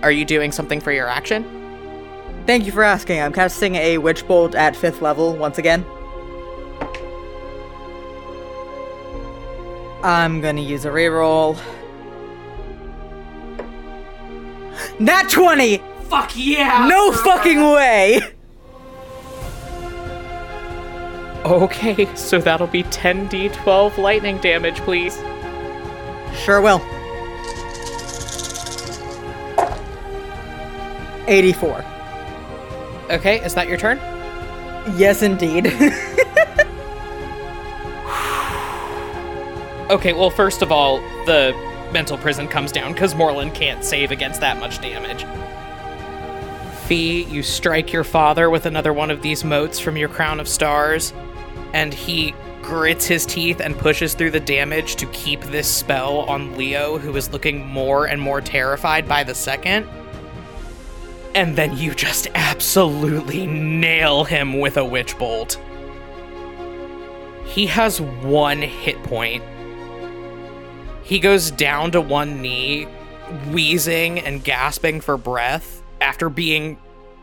Are you doing something for your action? Thank you for asking. I'm casting a Witch Bolt at 5th level once again. I'm gonna use a reroll. Nat 20! Fuck yeah! No fucking way! Okay, so that'll be 10d12 lightning damage, please. Sure will. 84. Okay, is that your turn? Yes, indeed. Okay, well, first of all, the mental prison comes down because Moreland can't save against that much damage. Fee, you strike your father with another one of these motes from your crown of stars, and he grits his teeth and pushes through the damage to keep this spell on Leo, who is looking more and more terrified by the second. And then you just absolutely nail him with a witch bolt. He has one hit point. He goes down to one knee, wheezing and gasping for breath after being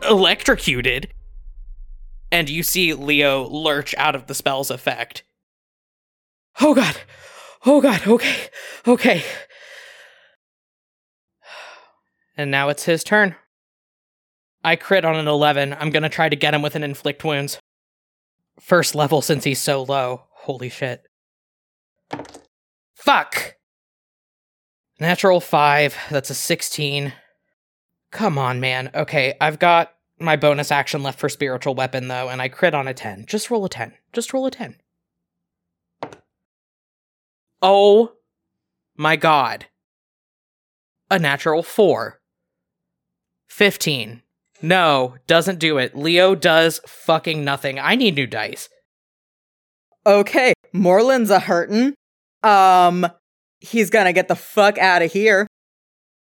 electrocuted. And you see Leo lurch out of the spell's effect. Oh god. Oh god. Okay. Okay. And now it's his turn. I crit on an 11. I'm gonna try to get him with an inflict wounds. First level since he's so low. Holy shit. Fuck! Natural 5. That's a 16. Come on, man. Okay, I've got my bonus action left for spiritual weapon, though, and I crit on a 10. Just roll a 10. Just roll a 10. Oh my god. A natural 4. 15. No, doesn't do it. Leo does fucking nothing. I need new dice. Okay, Moreland's a hurtin'. Um, he's gonna get the fuck out of here.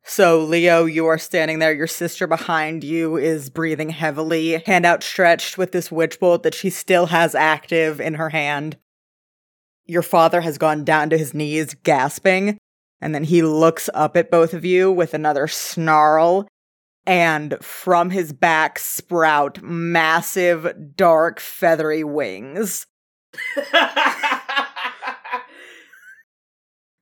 So, Leo, you are standing there. Your sister behind you is breathing heavily, hand outstretched with this witch bolt that she still has active in her hand. Your father has gone down to his knees, gasping, and then he looks up at both of you with another snarl, and from his back sprout massive, dark, feathery wings.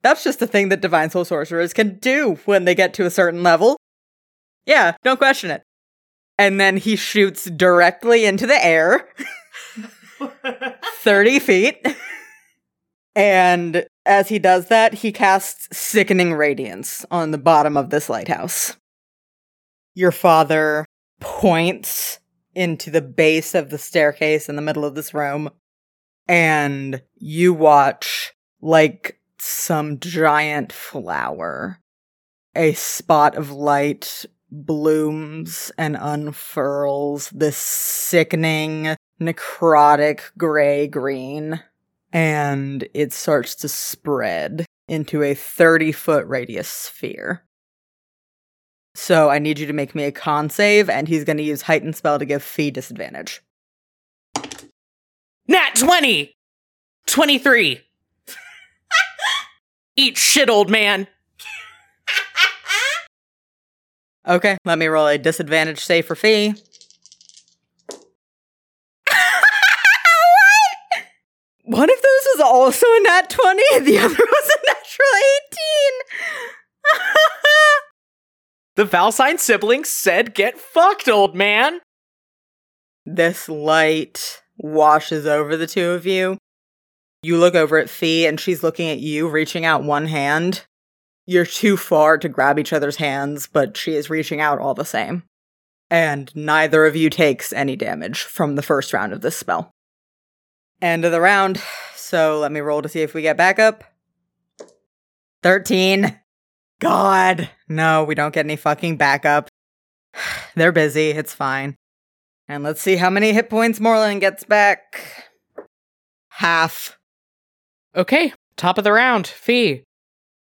That's just the thing that Divine Soul Sorcerers can do when they get to a certain level. Yeah, don't question it. And then he shoots directly into the air 30 feet. And as he does that, he casts Sickening Radiance on the bottom of this lighthouse. Your father points into the base of the staircase in the middle of this room, and you watch like some giant flower. A spot of light blooms and unfurls this sickening, necrotic gray green and it starts to spread into a 30 foot radius sphere. So I need you to make me a con save, and he's going to use heightened spell to give Fee disadvantage. Nat 20! 23! Eat shit, old man! Okay, let me roll a disadvantage save for Fee. One of those was also a nat 20, the other was a natural 18. The Valsine siblings said, Get fucked, old man! this light washes over the two of you. You look over at Fee, and she's looking at you, reaching out one hand. You're too far to grab each other's hands, but she is reaching out all the same. And neither of you takes any damage from the first round of this spell. End of the round. So let me roll to see if we get backup. 13. God. No, we don't get any fucking backup. They're busy. It's fine. And let's see how many hit points Moreland gets back. Half. Okay, top of the round, Fee.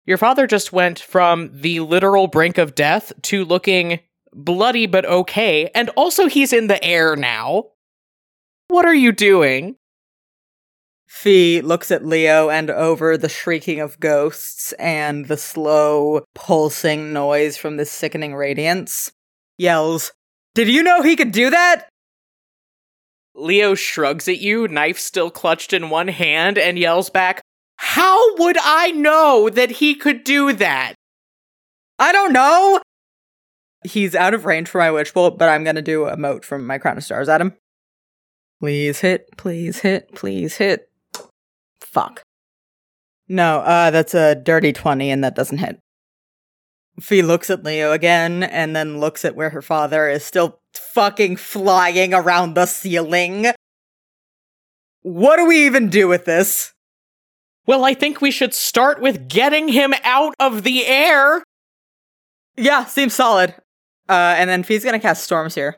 Your father just went from the literal brink of death to looking bloody but okay, and also he's in the air now. What are you doing? Fee looks at Leo and over the shrieking of ghosts and the slow pulsing noise from this sickening radiance, yells, Did you know he could do that? Leo shrugs at you, knife still clutched in one hand, and yells back, How would I know that he could do that? I don't know! He's out of range for my witch bolt, but I'm gonna do a mote from my crown of stars at him. Please hit, please hit, please hit. Fuck. No, uh, that's a dirty 20 and that doesn't hit. Fee looks at Leo again and then looks at where her father is still fucking flying around the ceiling. What do we even do with this? Well, I think we should start with getting him out of the air. Yeah, seems solid. Uh, and then Fee's gonna cast storm sphere.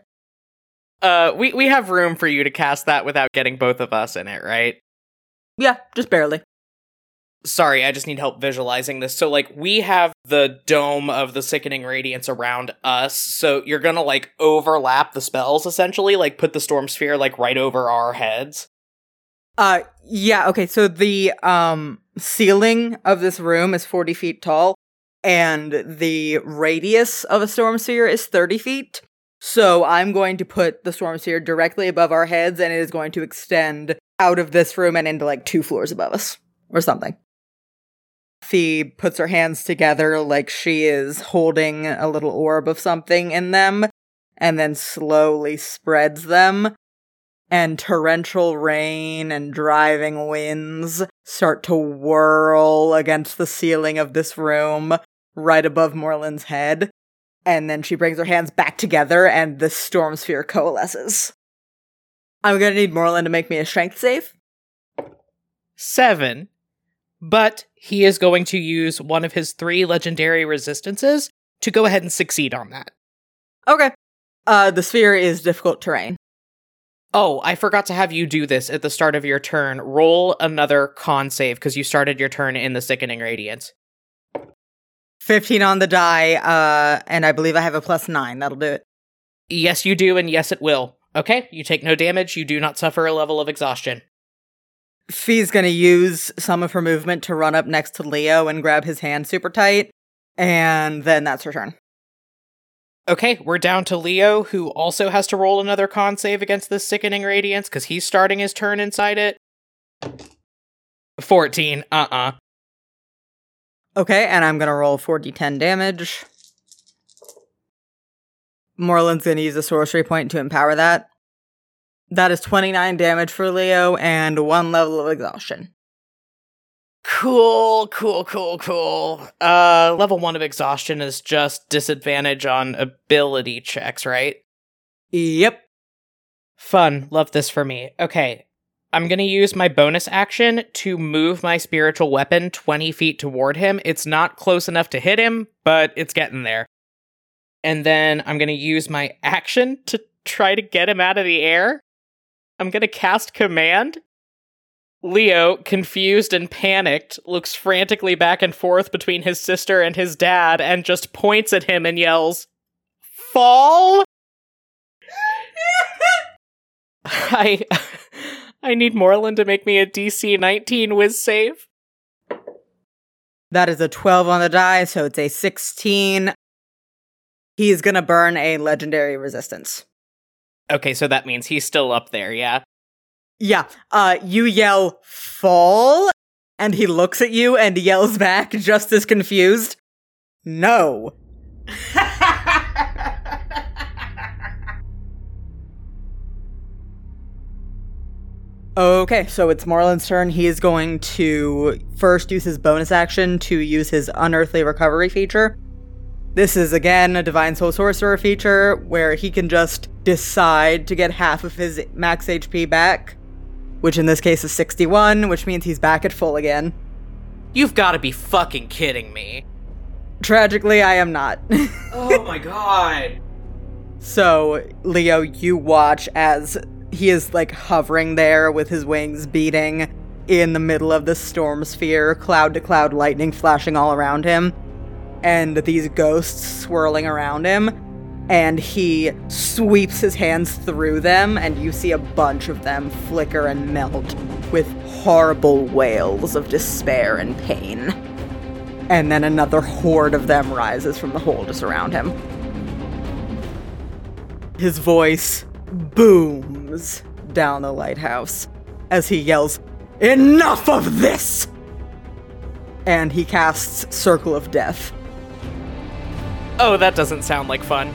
Uh, we we have room for you to cast that without getting both of us in it, right? Yeah, just barely. Sorry, I just need help visualizing this. So, like, we have the dome of the sickening radiance around us. So you're gonna like overlap the spells essentially, like put the storm sphere like right over our heads. Uh, yeah, okay, so the, um, ceiling of this room is 40 feet tall, and the radius of a storm sphere is 30 feet. So I'm going to put the storm sphere directly above our heads, and it is going to extend out of this room and into like two floors above us, or something. Fee puts her hands together like she is holding a little orb of something in them, and then slowly spreads them and torrential rain and driving winds start to whirl against the ceiling of this room right above Morland's head. And then she brings her hands back together and the storm sphere coalesces. I'm gonna need Morland to make me a strength save. Seven. But he is going to use one of his three legendary resistances to go ahead and succeed on that. Okay. Uh, the sphere is difficult terrain. Oh, I forgot to have you do this at the start of your turn. Roll another con save because you started your turn in the sickening radiance. 15 on the die, uh, and I believe I have a plus 9. That'll do it. Yes, you do, and yes, it will. Okay, you take no damage. You do not suffer a level of exhaustion. Fee's gonna use some of her movement to run up next to Leo and grab his hand super tight, and then that's her turn. Okay, we're down to Leo, who also has to roll another con save against this sickening radiance because he's starting his turn inside it. 14. Uh uh Okay, and I'm gonna roll 4d10 damage. Morland's gonna use a sorcery point to empower that. That is 29 damage for Leo and one level of exhaustion. Cool, cool, cool, cool. Uh, level one of exhaustion is just disadvantage on ability checks, right? Yep. Fun. Love this for me. Okay. I'm going to use my bonus action to move my spiritual weapon 20 feet toward him. It's not close enough to hit him, but it's getting there. And then I'm going to use my action to try to get him out of the air. I'm going to cast command. Leo, confused and panicked, looks frantically back and forth between his sister and his dad and just points at him and yells, Fall? I I need Morland to make me a DC 19 whiz save. That is a 12 on the die, so it's a 16. He's gonna burn a legendary resistance. Okay, so that means he's still up there, yeah? Yeah. Uh, you yell, fall, and he looks at you and yells back, just as confused, no. Okay, so it's Morland's turn. He is going to first use his bonus action to use his Unearthly Recovery feature. This is again a Divine Soul Sorcerer feature where he can just decide to get half of his max HP back, which in this case is 61, which means he's back at full again. You've got to be fucking kidding me. Tragically, I am not. oh my god. So, Leo, you watch as he is like hovering there with his wings beating in the middle of the storm sphere, cloud to cloud lightning flashing all around him, and these ghosts swirling around him. And he sweeps his hands through them, and you see a bunch of them flicker and melt with horrible wails of despair and pain. And then another horde of them rises from the hole just around him. His voice booms down the lighthouse as he yells, Enough of this! And he casts Circle of Death. Oh, that doesn't sound like fun.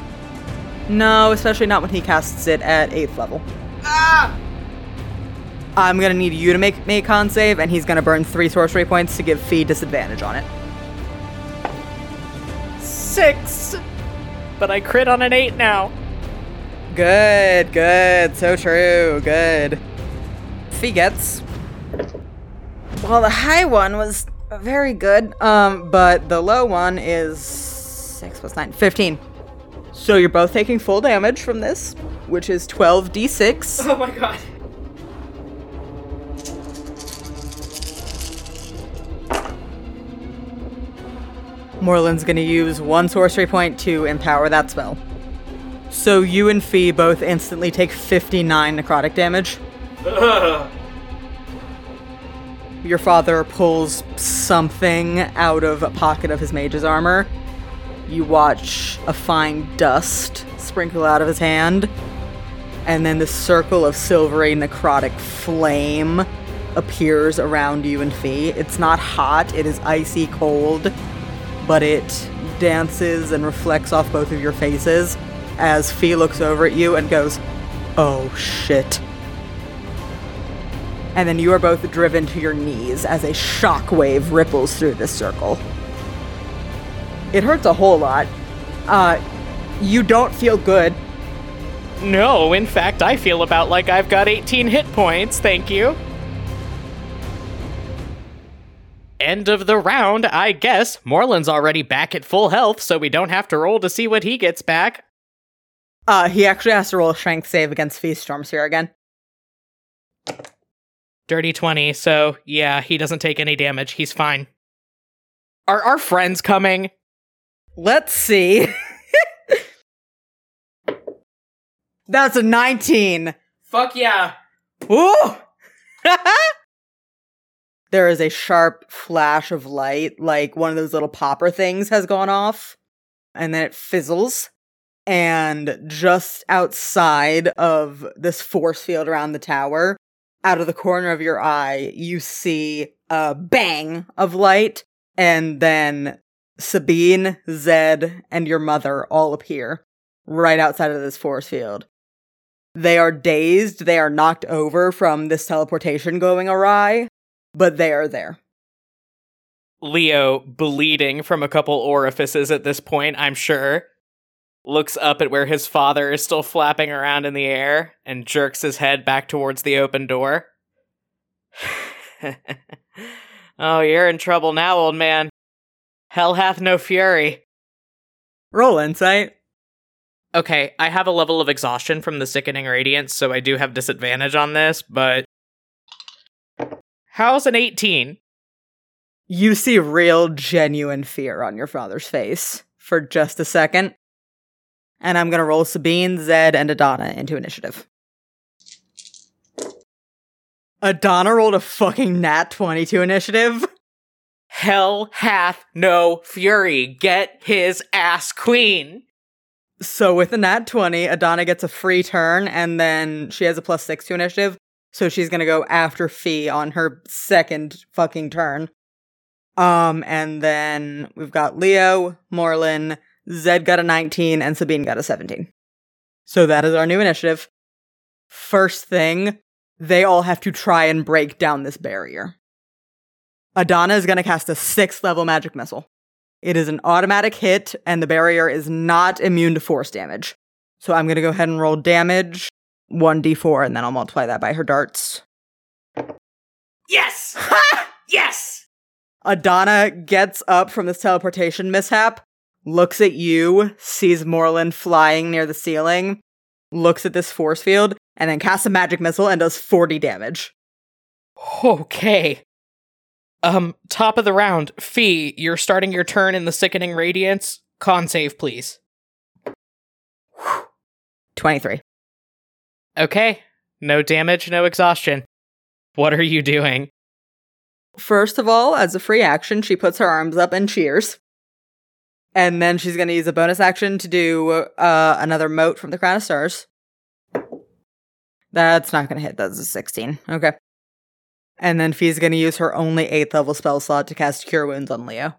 No, especially not when he casts it at 8th level. Ah! I'm gonna need you to make, make a con save, and he's gonna burn 3 sorcery points to give Fee disadvantage on it. Six! But I crit on an eight now. Good, good, so true, good. Fee gets Well, the high one was very good, um, but the low one is 6 plus 9, 15. So you're both taking full damage from this, which is 12d6. Oh my god. Morland's gonna use one sorcery point to empower that spell. So you and Fee both instantly take 59 necrotic damage. Your father pulls something out of a pocket of his mage's armor. You watch a fine dust sprinkle out of his hand, and then the circle of silvery necrotic flame appears around you and Fee. It's not hot, it is icy cold, but it dances and reflects off both of your faces as Fee looks over at you and goes, Oh shit. And then you are both driven to your knees as a shockwave ripples through this circle. It hurts a whole lot. Uh, you don't feel good. No, in fact, I feel about like I've got 18 hit points, thank you. End of the round, I guess. Morland's already back at full health, so we don't have to roll to see what he gets back. Uh, he actually has to roll a strength save against Fee's Storm Sphere again. Dirty 20, so yeah, he doesn't take any damage. He's fine. Are our friends coming? Let's see. That's a 19. Fuck yeah. Ooh! there is a sharp flash of light, like one of those little popper things has gone off, and then it fizzles. And just outside of this force field around the tower, out of the corner of your eye, you see a bang of light, and then Sabine, Zed, and your mother all appear right outside of this force field. They are dazed, they are knocked over from this teleportation going awry, but they are there. Leo, bleeding from a couple orifices at this point, I'm sure, looks up at where his father is still flapping around in the air and jerks his head back towards the open door. oh, you're in trouble now, old man. Hell hath no fury. Roll insight. Okay, I have a level of exhaustion from the sickening radiance, so I do have disadvantage on this, but. How's an 18? You see real, genuine fear on your father's face for just a second. And I'm gonna roll Sabine, Zed, and Adana into initiative. Adana rolled a fucking nat 22 initiative. Hell hath no fury. Get his ass queen. So with a nat 20, Adana gets a free turn, and then she has a plus six to initiative. So she's gonna go after Fee on her second fucking turn. Um, and then we've got Leo, Morlin, Zed got a 19, and Sabine got a 17. So that is our new initiative. First thing, they all have to try and break down this barrier. Adana is gonna cast a sixth level magic missile. It is an automatic hit, and the barrier is not immune to force damage. So I'm gonna go ahead and roll damage, 1d4, and then I'll multiply that by her darts. Yes! yes! Adana gets up from this teleportation mishap, looks at you, sees Morland flying near the ceiling, looks at this force field, and then casts a magic missile and does 40 damage. Okay. Um, top of the round. Fee, you're starting your turn in the sickening radiance. Con save, please. 23. Okay. No damage, no exhaustion. What are you doing? First of all, as a free action, she puts her arms up and cheers. And then she's going to use a bonus action to do uh, another mote from the Crown of Stars. That's not going to hit. That's a 16. Okay. And then Fee's going to use her only 8th level spell slot to cast Cure Wounds on Leo.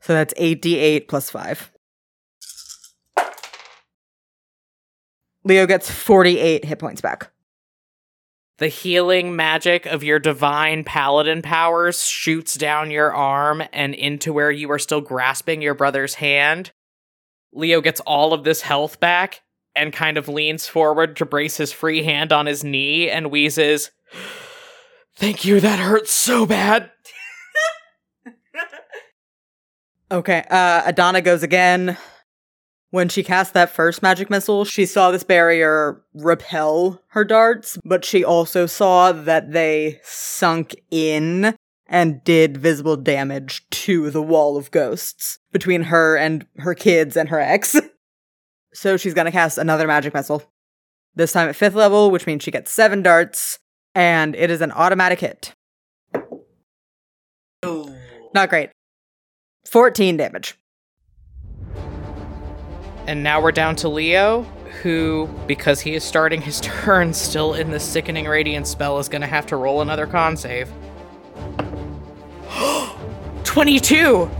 So that's 8d8 plus 5. Leo gets 48 hit points back. The healing magic of your divine paladin powers shoots down your arm and into where you are still grasping your brother's hand. Leo gets all of this health back and kind of leans forward to brace his free hand on his knee and wheezes, Thank you, that hurts so bad. Okay, uh, Adana goes again. When she cast that first magic missile, she saw this barrier repel her darts, but she also saw that they sunk in and did visible damage to the wall of ghosts between her and her kids and her ex. so she's gonna cast another magic missile. This time at fifth level, which means she gets seven darts, and it is an automatic hit. Oh. Not great. 14 damage. And now we're down to Leo, who, because he is starting his turn still in the Sickening Radiance spell, is going to have to roll another con save. 22!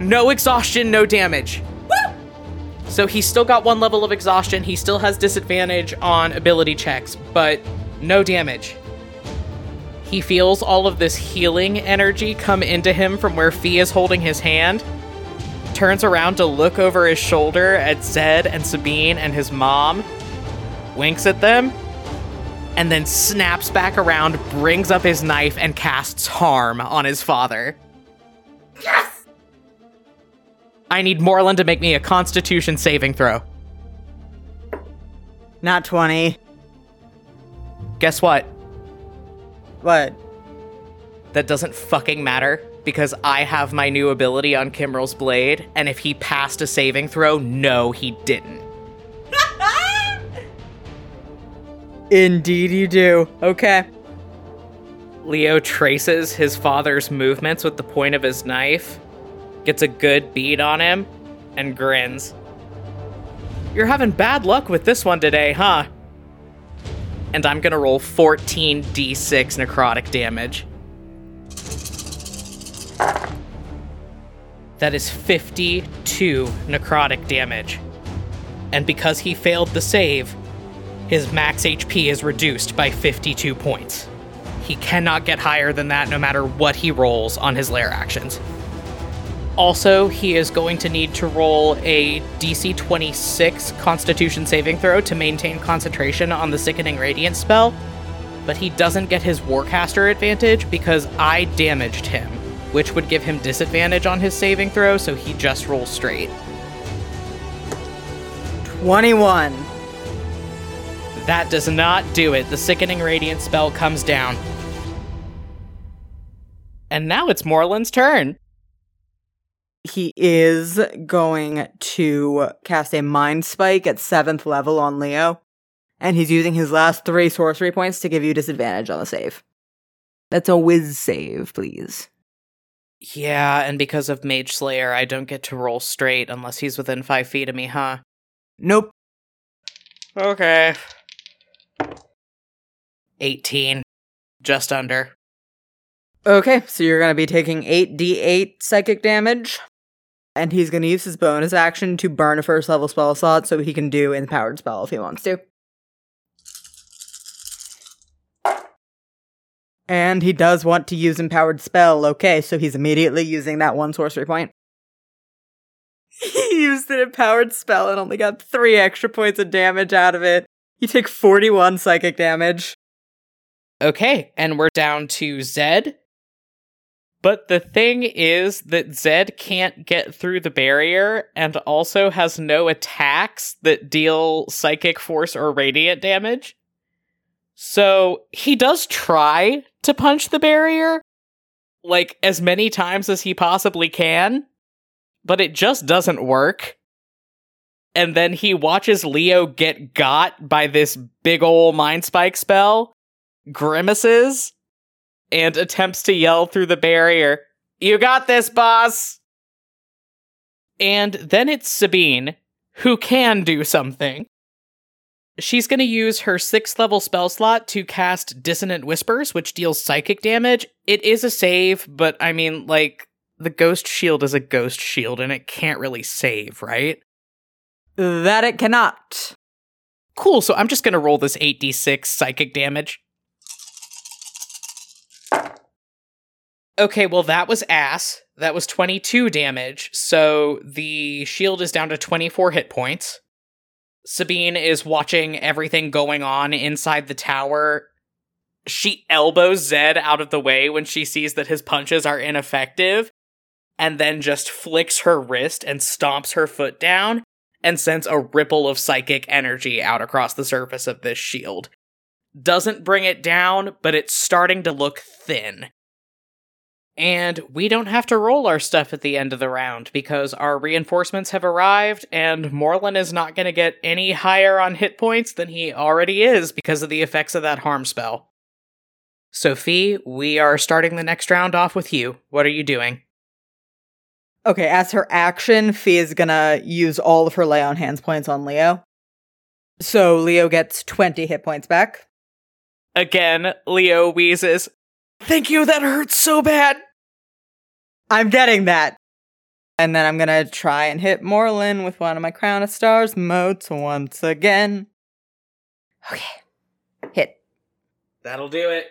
No exhaustion, no damage. So he's still got one level of exhaustion. He still has disadvantage on ability checks, but no damage. He feels all of this healing energy come into him from where Fee is holding his hand. Turns around to look over his shoulder at Zed and Sabine and his mom. Winks at them. And then snaps back around, brings up his knife, and casts harm on his father. Yes! I need Moreland to make me a constitution saving throw. Not 20. Guess what? What? That doesn't fucking matter because I have my new ability on Kimrel's blade, and if he passed a saving throw, no, he didn't. Indeed, you do. Okay. Leo traces his father's movements with the point of his knife, gets a good bead on him, and grins. You're having bad luck with this one today, huh? And I'm gonna roll 14d6 necrotic damage. That is 52 necrotic damage. And because he failed the save, his max HP is reduced by 52 points. He cannot get higher than that no matter what he rolls on his lair actions. Also, he is going to need to roll a DC 26 Constitution saving throw to maintain concentration on the Sickening Radiance spell, but he doesn't get his Warcaster advantage because I damaged him, which would give him disadvantage on his saving throw, so he just rolls straight. 21. That does not do it. The Sickening Radiance spell comes down. And now it's Moreland's turn. He is going to cast a Mind Spike at seventh level on Leo, and he's using his last three sorcery points to give you disadvantage on the save. That's a whiz save, please. Yeah, and because of Mage Slayer, I don't get to roll straight unless he's within five feet of me, huh? Nope. Okay. 18. Just under. Okay, so you're going to be taking 8d8 psychic damage. And he's going to use his bonus action to burn a first level spell slot so he can do empowered spell if he wants to. And he does want to use empowered spell. Okay, so he's immediately using that one sorcery point. He used an empowered spell and only got three extra points of damage out of it. You take 41 psychic damage. Okay, and we're down to Zed. But the thing is that Zed can't get through the barrier and also has no attacks that deal psychic force or radiant damage. So he does try to punch the barrier, like as many times as he possibly can, but it just doesn't work. And then he watches Leo get got by this big ol' mind spike spell, grimaces, and attempts to yell through the barrier, You got this, boss! And then it's Sabine, who can do something. She's going to use her sixth level spell slot to cast Dissonant Whispers, which deals psychic damage. It is a save, but I mean, like, the ghost shield is a ghost shield and it can't really save, right? That it cannot. Cool, so I'm just going to roll this 8d6 psychic damage. Okay, well, that was ass. That was 22 damage, so the shield is down to 24 hit points. Sabine is watching everything going on inside the tower, she elbows Zed out of the way when she sees that his punches are ineffective, and then just flicks her wrist and stomps her foot down and sends a ripple of psychic energy out across the surface of this shield. Doesn't bring it down, but it's starting to look thin. And we don't have to roll our stuff at the end of the round because our reinforcements have arrived, and Morlin is not going to get any higher on hit points than he already is because of the effects of that harm spell. Sophie, we are starting the next round off with you. What are you doing? Okay, as her action, Fee is gonna use all of her lay on hands points on Leo. So Leo gets 20 hit points back. Again, Leo wheezes. Thank you, that hurts so bad. I'm getting that. And then I'm gonna try and hit Morlin with one of my Crown of Stars motes once again. Okay. Hit. That'll do it.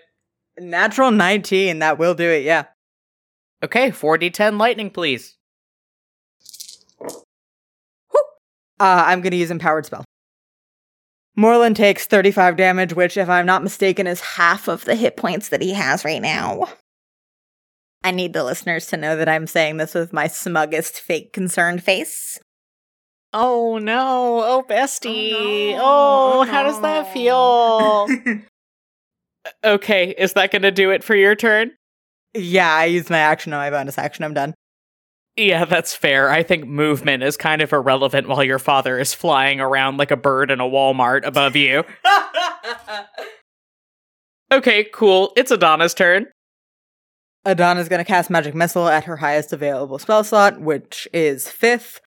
Natural 19, that will do it, yeah. Okay, 4d10 lightning, please. Uh, I'm gonna use Empowered Spell. Morlin takes 35 damage, which, if I'm not mistaken, is half of the hit points that he has right now. I need the listeners to know that I'm saying this with my smuggest fake concerned face. Oh no, oh bestie. Oh, no. Oh, Oh, how does that feel? okay, is that gonna do it for your turn? yeah, I used my action on my bonus action. I'm done. Yeah, that's fair. I think movement is kind of irrelevant while your father is flying around like a bird in a Walmart above you. okay, cool. It's Adana's turn. Adana's gonna cast Magic Missile at her highest available spell slot, which is fifth.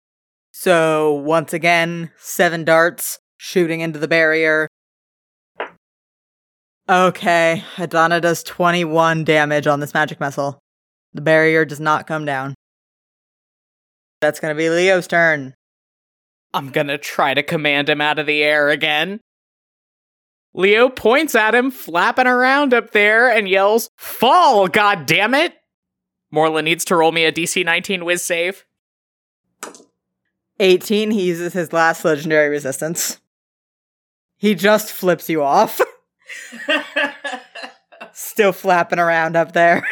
So, once again, seven darts shooting into the barrier. Okay, Adana does 21 damage on this Magic Missile. The barrier does not come down. That's gonna be Leo's turn. I'm gonna try to command him out of the air again. Leo points at him, flapping around up there, and yells, Fall, god damn it! Morlin needs to roll me a DC 19 whiz save. 18, he uses his last legendary resistance. He just flips you off. Still flapping around up there.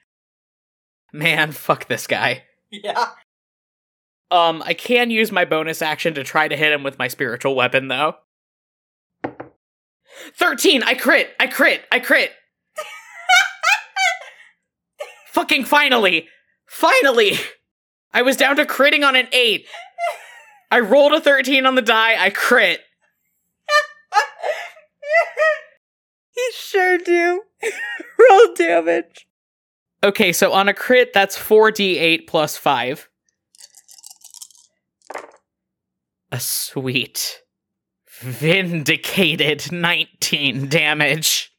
Man, fuck this guy. Yeah. Um, I can use my bonus action to try to hit him with my spiritual weapon, though. 13! I crit! I crit! I crit! Fucking finally! Finally! I was down to critting on an 8. I rolled a 13 on the die, I crit. you sure do. Roll damage. Okay, so on a crit, that's 4d8 plus 5. A sweet, vindicated 19 damage.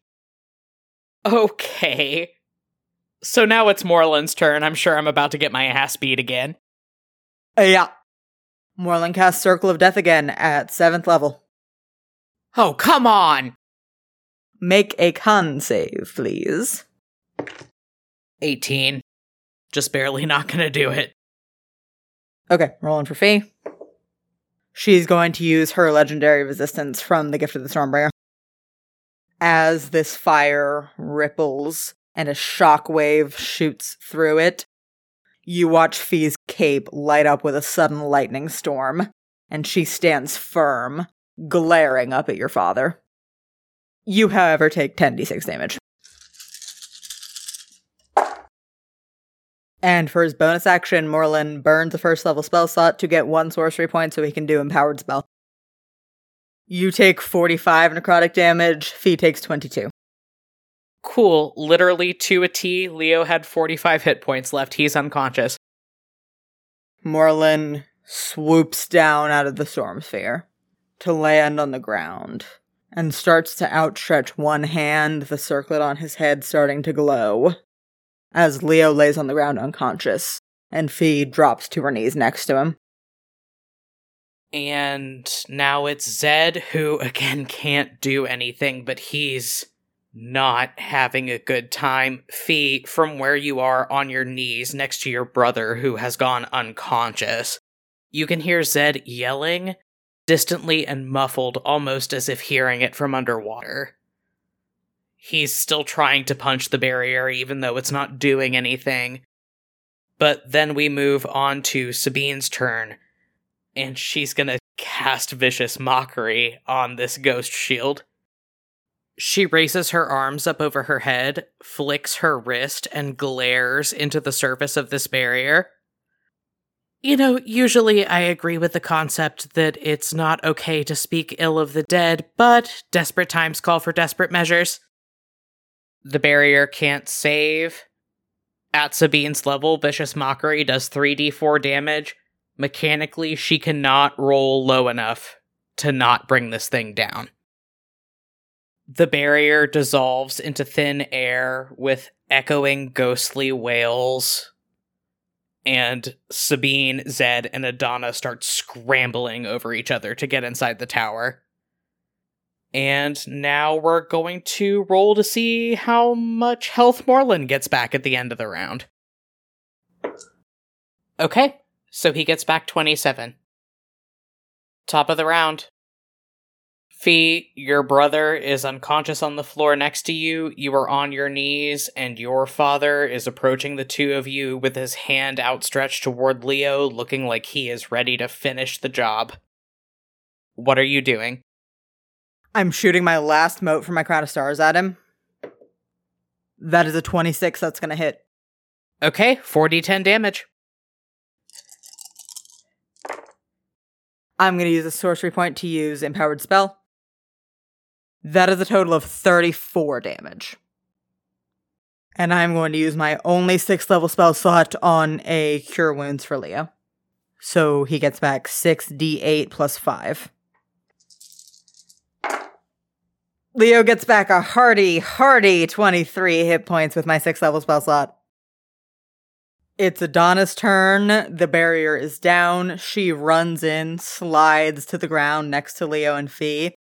Okay. So now it's Morland's turn. I'm sure I'm about to get my ass beat again. Uh, yeah. Morland casts Circle of Death again at seventh level. Oh, come on! Make a con save, please. 18. Just barely not gonna do it. Okay, rolling for Fee. She's going to use her legendary resistance from the Gift of the Stormbringer. As this fire ripples and a shockwave shoots through it, you watch Fee's cape light up with a sudden lightning storm, and she stands firm, glaring up at your father. You, however, take 10d6 damage. And for his bonus action, Morlin burns a first level spell slot to get one sorcery point so he can do empowered spell. You take 45 necrotic damage, Fee takes 22. Cool. Literally to a T, Leo had 45 hit points left. He's unconscious. Morlin swoops down out of the storm sphere to land on the ground and starts to outstretch one hand, the circlet on his head starting to glow, as Leo lays on the ground unconscious, and Fee drops to her knees next to him. And now it's Zed, who again can't do anything, but he's not having a good time. Fee, from where you are on your knees next to your brother who has gone unconscious, you can hear Zed yelling, distantly and muffled, almost as if hearing it from underwater. He's still trying to punch the barrier, even though it's not doing anything. But then we move on to Sabine's turn, and she's gonna cast Vicious Mockery on this ghost shield. She raises her arms up over her head, flicks her wrist, and glares into the surface of this barrier. You know, usually I agree with the concept that it's not okay to speak ill of the dead, but desperate times call for desperate measures. The barrier can't save. At Sabine's level, Vicious Mockery does 3d4 damage. Mechanically, she cannot roll low enough to not bring this thing down. The barrier dissolves into thin air with echoing ghostly wails. And Sabine, Zed, and Adana start scrambling over each other to get inside the tower. And now we're going to roll to see how much health Morlin gets back at the end of the round. Okay, so he gets back 27. Top of the round. Fee, your brother is unconscious on the floor next to you. You are on your knees, and your father is approaching the two of you with his hand outstretched toward Leo, looking like he is ready to finish the job. What are you doing? I'm shooting my last mote for my crown of stars at him. That is a 26 that's going to hit. Okay, 4d10 damage. I'm going to use a sorcery point to use empowered spell. That is a total of 34 damage. And I'm going to use my only sixth level spell slot on a cure wounds for Leo. So he gets back 6d8 plus 5. Leo gets back a hearty, hearty 23 hit points with my sixth level spell slot. It's Adana's turn. The barrier is down. She runs in, slides to the ground next to Leo and Fee.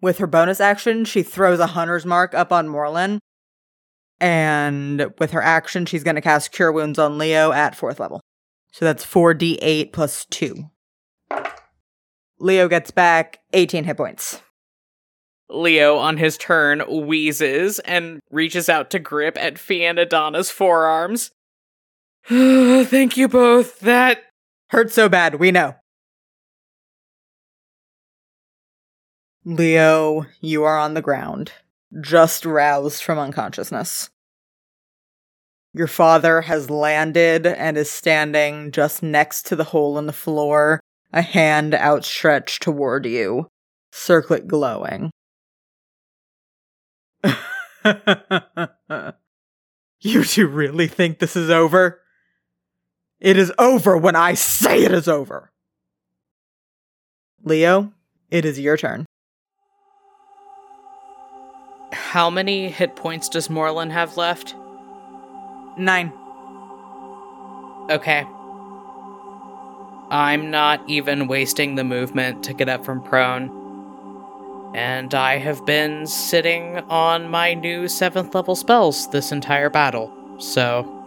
With her bonus action, she throws a hunter's mark up on Morlin. And with her action, she's going to cast Cure Wounds on Leo at fourth level. So that's 4d8 plus 2. Leo gets back 18 hit points. Leo, on his turn, wheezes and reaches out to grip at and forearms. Thank you both. That Hurts so bad, we know. Leo, you are on the ground, just roused from unconsciousness. Your father has landed and is standing just next to the hole in the floor, a hand outstretched toward you, circlet glowing. you two really think this is over? It is over when I say it is over. Leo, it is your turn. How many hit points does Morlin have left? Nine. Okay. I'm not even wasting the movement to get up from prone. And I have been sitting on my new 7th level spells this entire battle, so.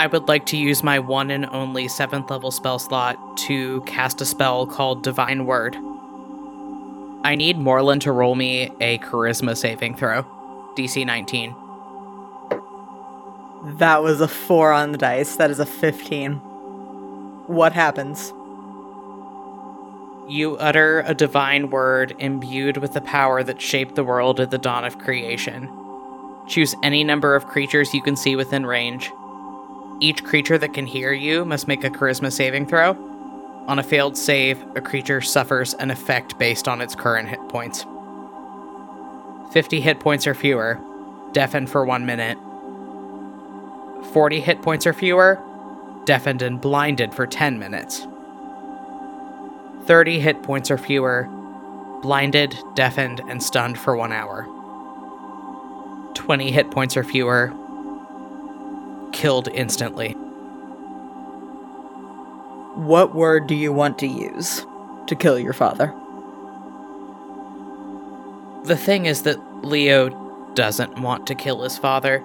I would like to use my one and only 7th level spell slot to cast a spell called Divine Word. I need Morlin to roll me a charisma saving throw. DC 19. That was a four on the dice. That is a 15. What happens? You utter a divine word imbued with the power that shaped the world at the dawn of creation. Choose any number of creatures you can see within range. Each creature that can hear you must make a charisma saving throw. On a failed save, a creature suffers an effect based on its current hit points. 50 hit points or fewer, deafened for one minute. 40 hit points or fewer, deafened and blinded for 10 minutes. 30 hit points or fewer, blinded, deafened, and stunned for one hour. 20 hit points or fewer, killed instantly. What word do you want to use to kill your father? The thing is that Leo doesn't want to kill his father.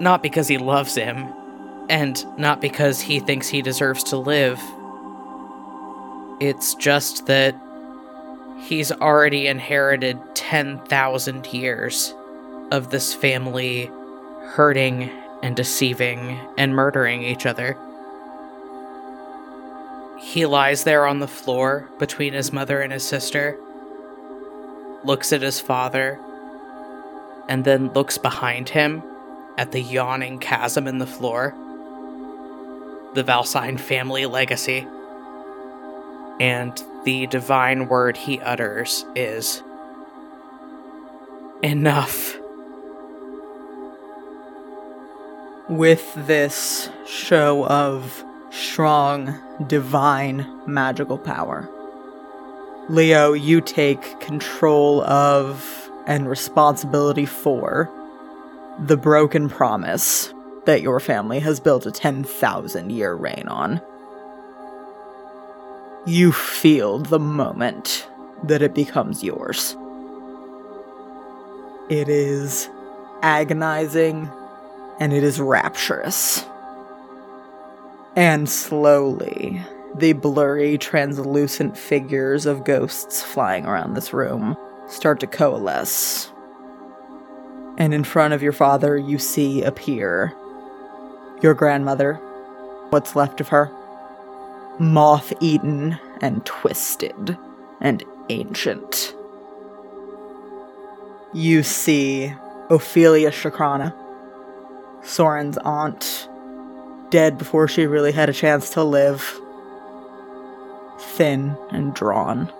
Not because he loves him, and not because he thinks he deserves to live. It's just that he's already inherited 10,000 years of this family hurting and deceiving and murdering each other. He lies there on the floor between his mother and his sister, looks at his father, and then looks behind him at the yawning chasm in the floor. The Valsine family legacy. And the divine word he utters is Enough. With this show of strong, divine, magical power, Leo, you take control of and responsibility for the broken promise that your family has built a 10,000 year reign on. You feel the moment that it becomes yours. It is agonizing and it is rapturous. And slowly, the blurry, translucent figures of ghosts flying around this room start to coalesce. And in front of your father, you see appear your grandmother, what's left of her, moth eaten and twisted and ancient. You see Ophelia Shakrana, Soren's aunt, dead before she really had a chance to live, thin and drawn.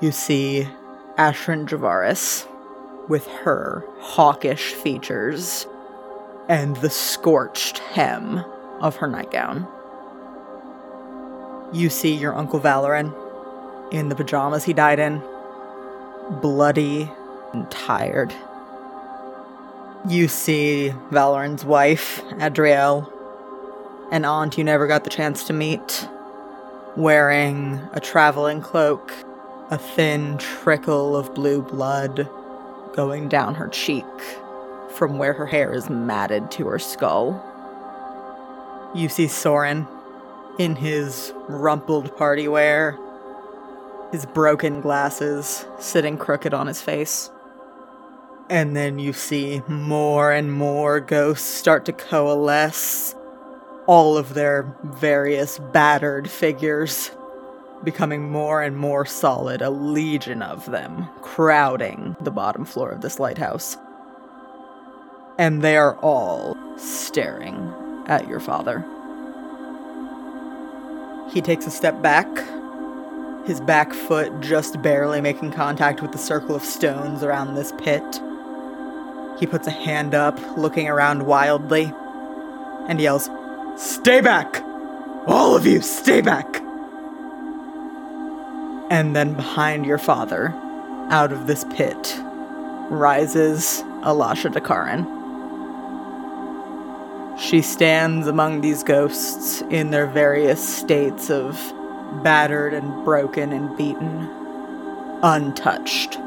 You see Ashrin Javaris with her hawkish features and the scorched hem of her nightgown. You see your Uncle Valoran in the pajamas he died in, bloody and tired. You see Valoran's wife, Adrielle, an aunt you never got the chance to meet, wearing a traveling cloak, a thin trickle of blue blood going down her cheek from where her hair is matted to her skull. You see Soren in his rumpled party wear, his broken glasses sitting crooked on his face. And then you see more and more ghosts start to coalesce, all of their various battered figures becoming more and more solid, a legion of them crowding the bottom floor of this lighthouse. And they are all staring at your father. He takes a step back, his back foot just barely making contact with the circle of stones around this pit. He puts a hand up, looking around wildly, and yells, Stay back! All of you, stay back! And then behind your father, out of this pit, rises Alasha Dakaran. She stands among these ghosts in their various states of battered and broken and beaten, untouched.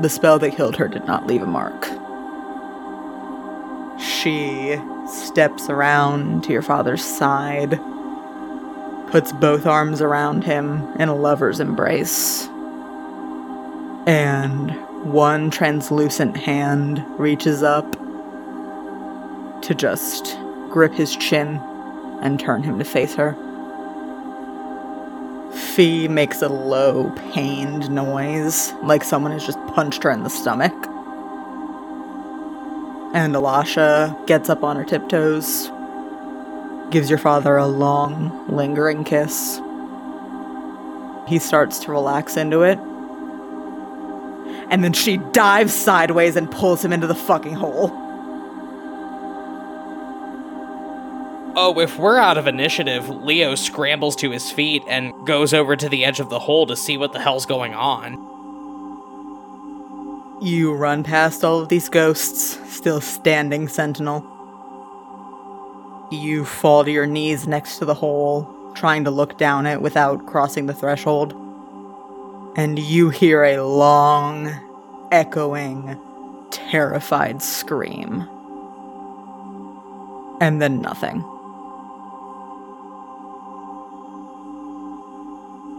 The spell that killed her did not leave a mark. She steps around to your father's side, puts both arms around him in a lover's embrace, and one translucent hand reaches up to just grip his chin and turn him to face her. Fee makes a low, pained noise, like someone has just punched her in the stomach. And Alasha gets up on her tiptoes, gives your father a long, lingering kiss. He starts to relax into it. And then she dives sideways and pulls him into the fucking hole. Oh, if we're out of initiative, Leo scrambles to his feet and goes over to the edge of the hole to see what the hell's going on. You run past all of these ghosts, still standing sentinel. You fall to your knees next to the hole, trying to look down it without crossing the threshold. And you hear a long, echoing, terrified scream. And then nothing.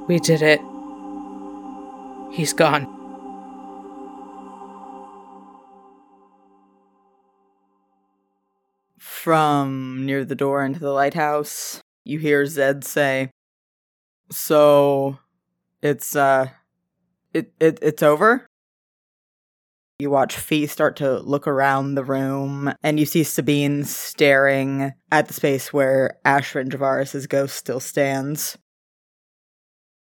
We did it. He's gone. From near the door into the lighthouse, you hear Zed say, "So, it's uh, it it it's over." You watch Fee start to look around the room, and you see Sabine staring at the space where Ashrin Javaris' ghost still stands.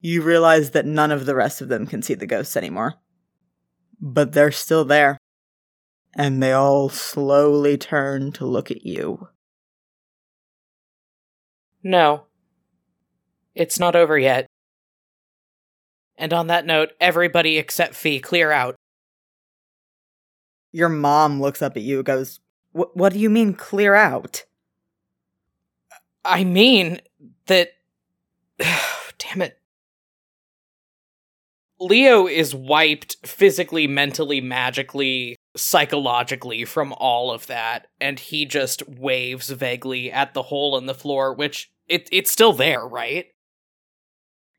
You realize that none of the rest of them can see the ghosts anymore. But they're still there. And they all slowly turn to look at you. No. It's not over yet. And on that note, everybody except Fee, clear out. Your mom looks up at you and goes, What do you mean, clear out? I mean that. Damn it. Leo is wiped physically, mentally, magically, psychologically from all of that, and he just waves vaguely at the hole in the floor, which it it's still there, right?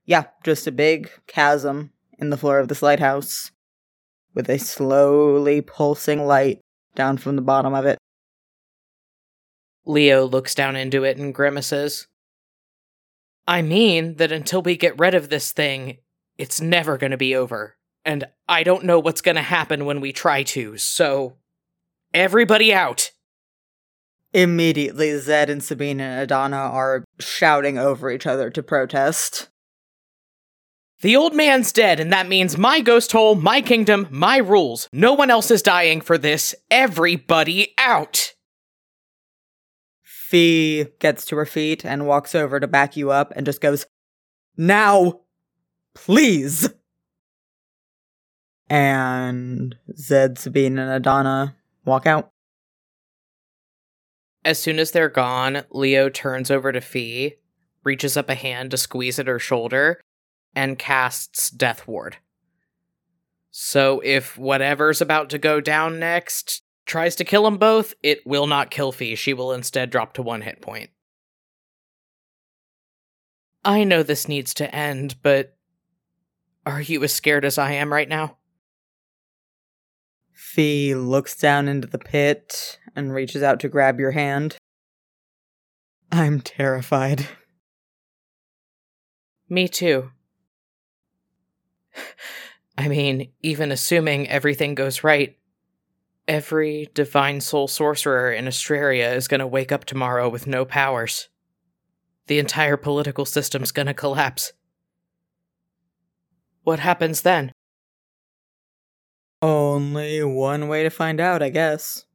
Yeah, just a big chasm in the floor of this lighthouse with a slowly pulsing light down from the bottom of it. Leo looks down into it and grimaces. I mean that until we get rid of this thing, it's never going to be over. And I don't know what's going to happen when we try to, so everybody out. Immediately, Zed and Sabine and Adana are shouting over each other to protest. The old man's dead, and that means my ghost hole, my kingdom, my rules. No one else is dying for this. Everybody out! Fee gets to her feet and walks over to back you up and just goes, Now! Please! And Zed, Sabine, and Adana walk out. As soon as they're gone, Leo turns over to Fee, reaches up a hand to squeeze at her shoulder, and casts Death Ward. So if whatever's about to go down next tries to kill them both, it will not kill Fee. She will instead drop to one hit point. I know this needs to end, but are you as scared as I am right now? Fee looks down into the pit and reaches out to grab your hand. I'm terrified. Me too. I mean, even assuming everything goes right, every divine soul sorcerer in Astraria is going to wake up tomorrow with no powers. The entire political system's going to collapse. What happens then? Only one way to find out, I guess.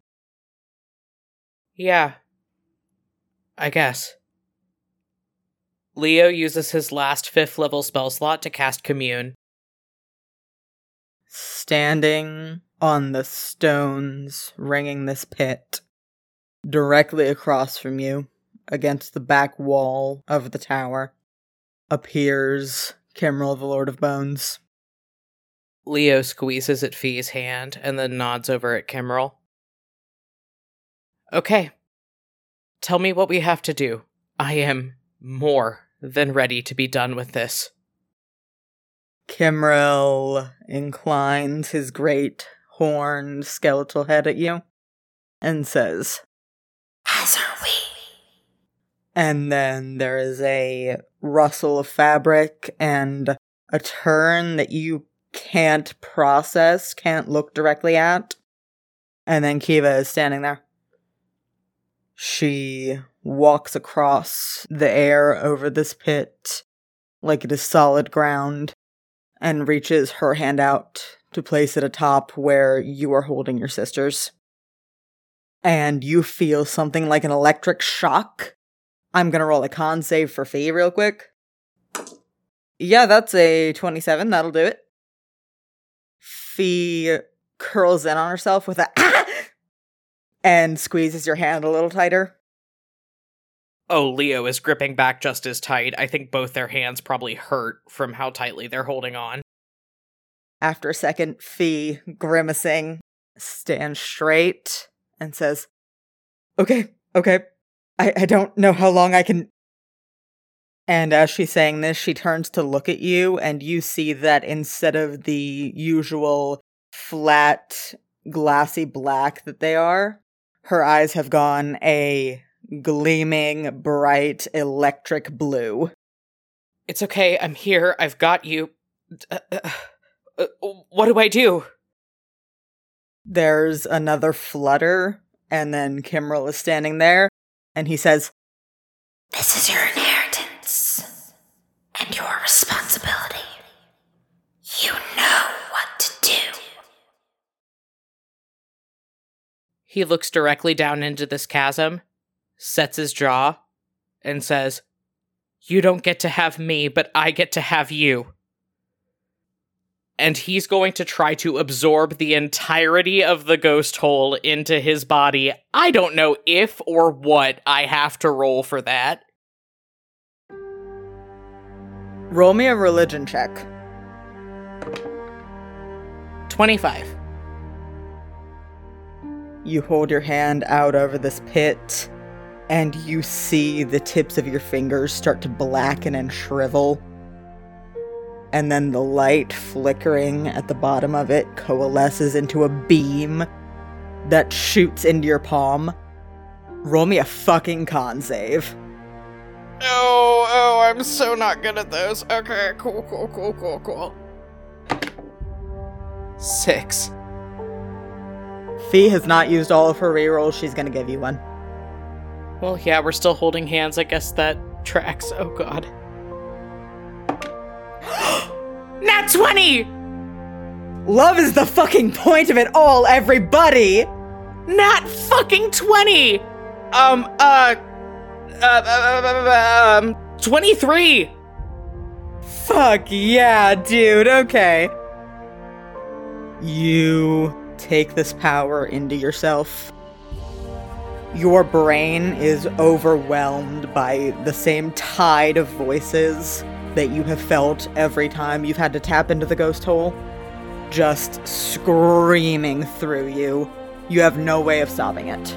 Yeah. I guess. Leo uses his last fifth level spell slot to cast Commune, standing on the stones ringing this pit, directly across from you, against the back wall of the tower, appears Kimrel the Lord of Bones. Leo squeezes at Fee's hand and then nods over at Kimrel. Okay. Tell me what we have to do. I am more than ready to be done with this. Kimrel inclines his great horned skeletal head at you and says, As are we. And then there is a rustle of fabric and a turn that you can't process, can't look directly at. And then Kiva is standing there. She walks across the air over this pit like it is solid ground and reaches her hand out to place it atop where you are holding your sisters. And you feel something like an electric shock. I'm gonna roll a con save for Fee real quick. Yeah, that's a 27. That'll do it. Fee curls in on herself with a ah! and squeezes your hand a little tighter. Oh, Leo is gripping back just as tight. I think both their hands probably hurt from how tightly they're holding on. After a second, Fee, grimacing, stands straight and says, Okay, okay. I, I don't know how long I can. And as she's saying this, she turns to look at you, and you see that instead of the usual flat, glassy black that they are, her eyes have gone a gleaming, bright, electric blue. It's okay. I'm here. I've got you. Uh, uh, uh, what do I do? There's another flutter, and then Kimrel is standing there, and he says, This is your inheritance and your responsibility. You know what to do. He looks directly down into this chasm, sets his jaw, and says, You don't get to have me, but I get to have you. And he's going to try to absorb the entirety of the ghost hole into his body. I don't know if or what I have to roll for that. Roll me a religion check. 25. You hold your hand out over this pit, and you see the tips of your fingers start to blacken and shrivel. And then the light flickering at the bottom of it coalesces into a beam that shoots into your palm. Roll me a fucking con save. Oh, oh, I'm so not good at those. Okay, cool, cool, cool, cool, cool. Six. Fee has not used all of her rerolls. She's gonna give you one. Well, yeah, we're still holding hands. I guess that tracks. Oh, God. Nat 20! Love is the fucking point of it all, everybody! Nat fucking 20! Um, uh, uh, uh, uh, um, 23! Fuck yeah, dude, okay. You take this power into yourself. Your brain is overwhelmed by the same tide of voices that you have felt every time you've had to tap into the ghost hole. Just screaming through you. You have no way of stopping it.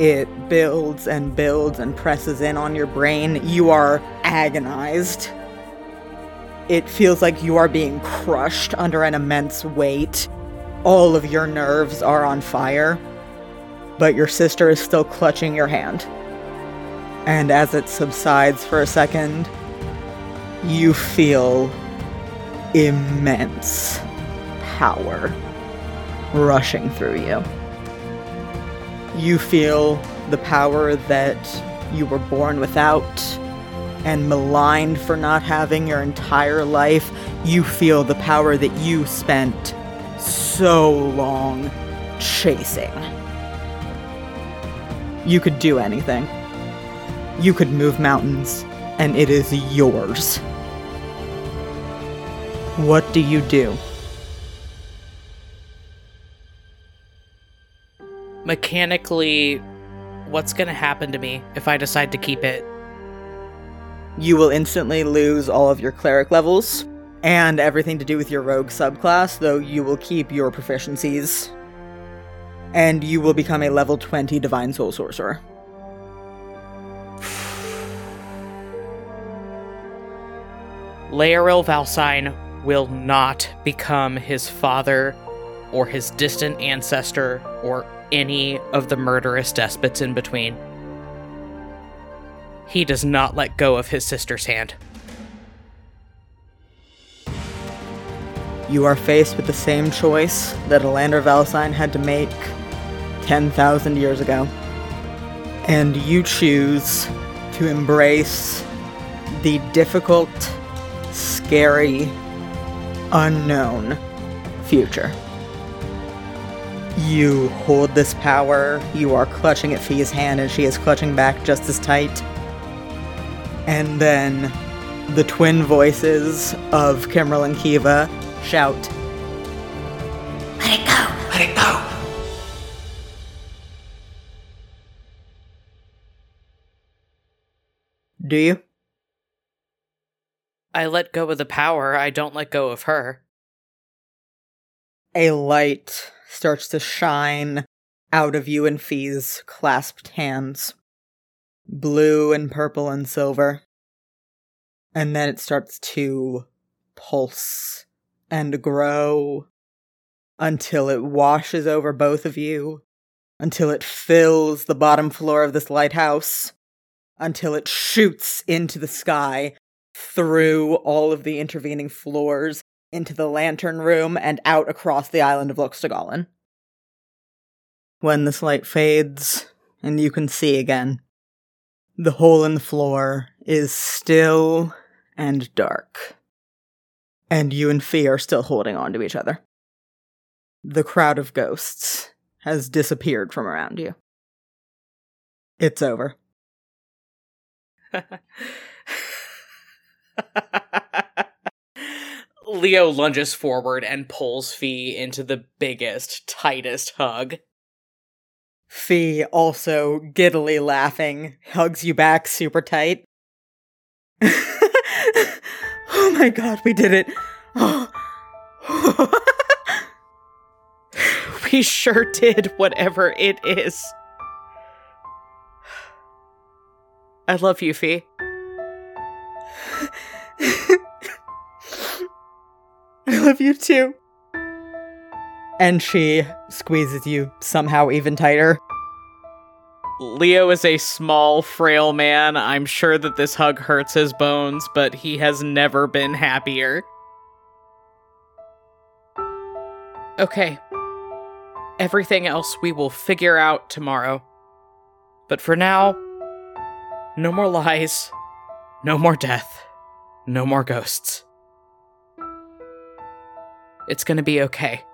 It builds and builds and presses in on your brain. You are agonized. It feels like you are being crushed under an immense weight. All of your nerves are on fire, but your sister is still clutching your hand. And as it subsides for a second, you feel immense power rushing through you. You feel the power that you were born without and maligned for not having your entire life. You feel the power that you spent so long chasing. You could do anything. You could move mountains, and it is yours. What do you do? Mechanically, what's gonna happen to me if I decide to keep it? You will instantly lose all of your cleric levels and everything to do with your rogue subclass, though you will keep your proficiencies. And you will become a level 20 Divine Soul Sorcerer. Laeril Valsine will not become his father or his distant ancestor or any of the murderous despots in between. He does not let go of his sister's hand. You are faced with the same choice that Elander Valsine had to make 10,000 years ago. And you choose to embrace the difficult, scary, unknown future. You hold this power, you are clutching at Fee's hand, and she is clutching back just as tight. And then the twin voices of Kimrel and Kiva shout, Let it go. Let it go. Do you? I let go of the power, I don't let go of her. A light starts to shine out of you and Fee's clasped hands. Blue and purple and silver. And then it starts to pulse and grow until it washes over both of you, until it fills the bottom floor of this lighthouse, until it shoots into the sky through all of the intervening floors into the lantern room and out across the island of Loxtagallen. When this light fades and you can see again, the hole in the floor is still and dark. And you and Fee are still holding on to each other. The crowd of ghosts has disappeared from around you. It's over. Leo lunges forward and pulls Fee into the biggest, tightest hug. Fee, also giddily laughing, hugs you back super tight. oh my god, we did it. Oh. we sure did, whatever it is. I love you, Fee. Love you too. And she squeezes you somehow even tighter. Leo is a small, frail man. I'm sure that this hug hurts his bones, but he has never been happier. Okay. Everything else we will figure out tomorrow. But for now, no more lies, no more death, no more ghosts. It's gonna be okay.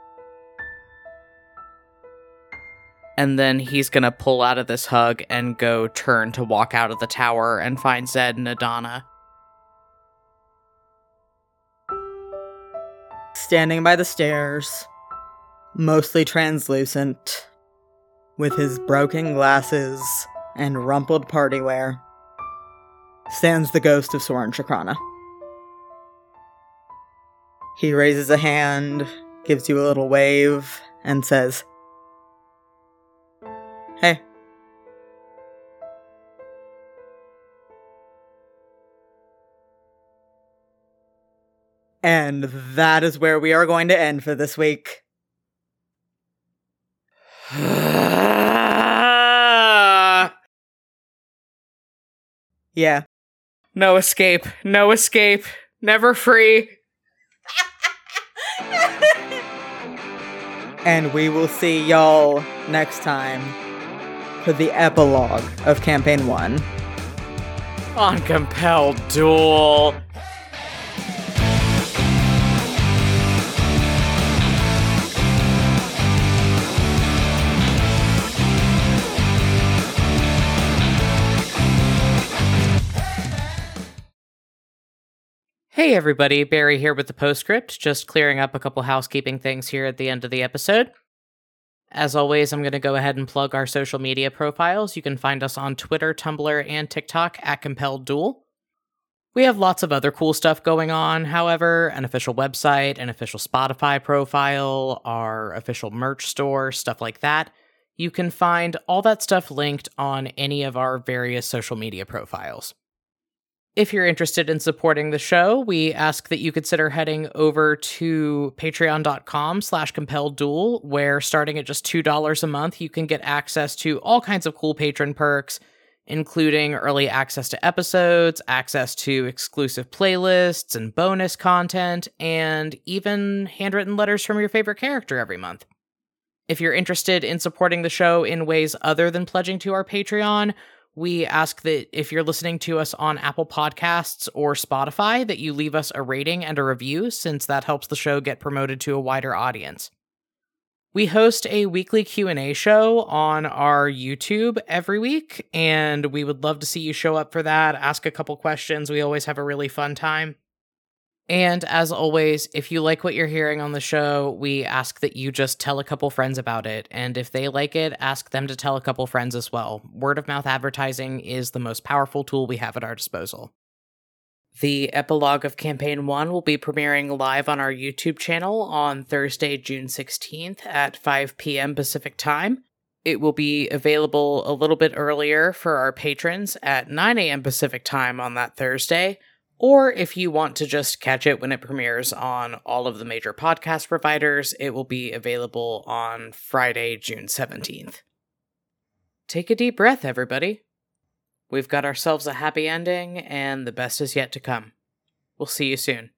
And then he's gonna pull out of this hug and go turn to walk out of the tower and find Zed and Adana. Standing by the stairs, mostly translucent, with his broken glasses and rumpled party wear, stands the ghost of Soren Shakrana. He raises a hand, gives you a little wave, and says, Hey. And that is where we are going to end for this week. Yeah. No escape. No escape. Never free. And we will see y'all next time for the epilogue of Campaign 1. On compelled duel. Hey everybody, Barry here with the postscript, just clearing up a couple housekeeping things here at the end of the episode. As always, I'm going to go ahead and plug our social media profiles. You can find us on Twitter, Tumblr, and TikTok at Compelled Duel. We have lots of other cool stuff going on, however, an official website, an official Spotify profile, our official merch store, stuff like that. You can find all that stuff linked on any of our various social media profiles. If you're interested in supporting the show, we ask that you consider heading over to patreon.com slash compelled duel, where starting at just $2 a month, you can get access to all kinds of cool patron perks, including early access to episodes, access to exclusive playlists and bonus content, and even handwritten letters from your favorite character every month. If you're interested in supporting the show in ways other than pledging to our Patreon, we ask that if you're listening to us on Apple Podcasts or Spotify that you leave us a rating and a review since that helps the show get promoted to a wider audience. We host a weekly Q&A show on our YouTube every week and we would love to see you show up for that, ask a couple questions. We always have a really fun time. And as always, if you like what you're hearing on the show, we ask that you just tell a couple friends about it. And if they like it, ask them to tell a couple friends as well. Word of mouth advertising is the most powerful tool we have at our disposal. The epilogue of Campaign 1 will be premiering live on our YouTube channel on Thursday, June 16th at 5 p.m. Pacific Time. It will be available a little bit earlier for our patrons at 9 a.m. Pacific Time on that Thursday Or if you want to just catch it when it premieres on all of the major podcast providers, it will be available on Friday, June 17th. Take a deep breath, everybody. We've got ourselves a happy ending, and the best is yet to come. We'll see you soon.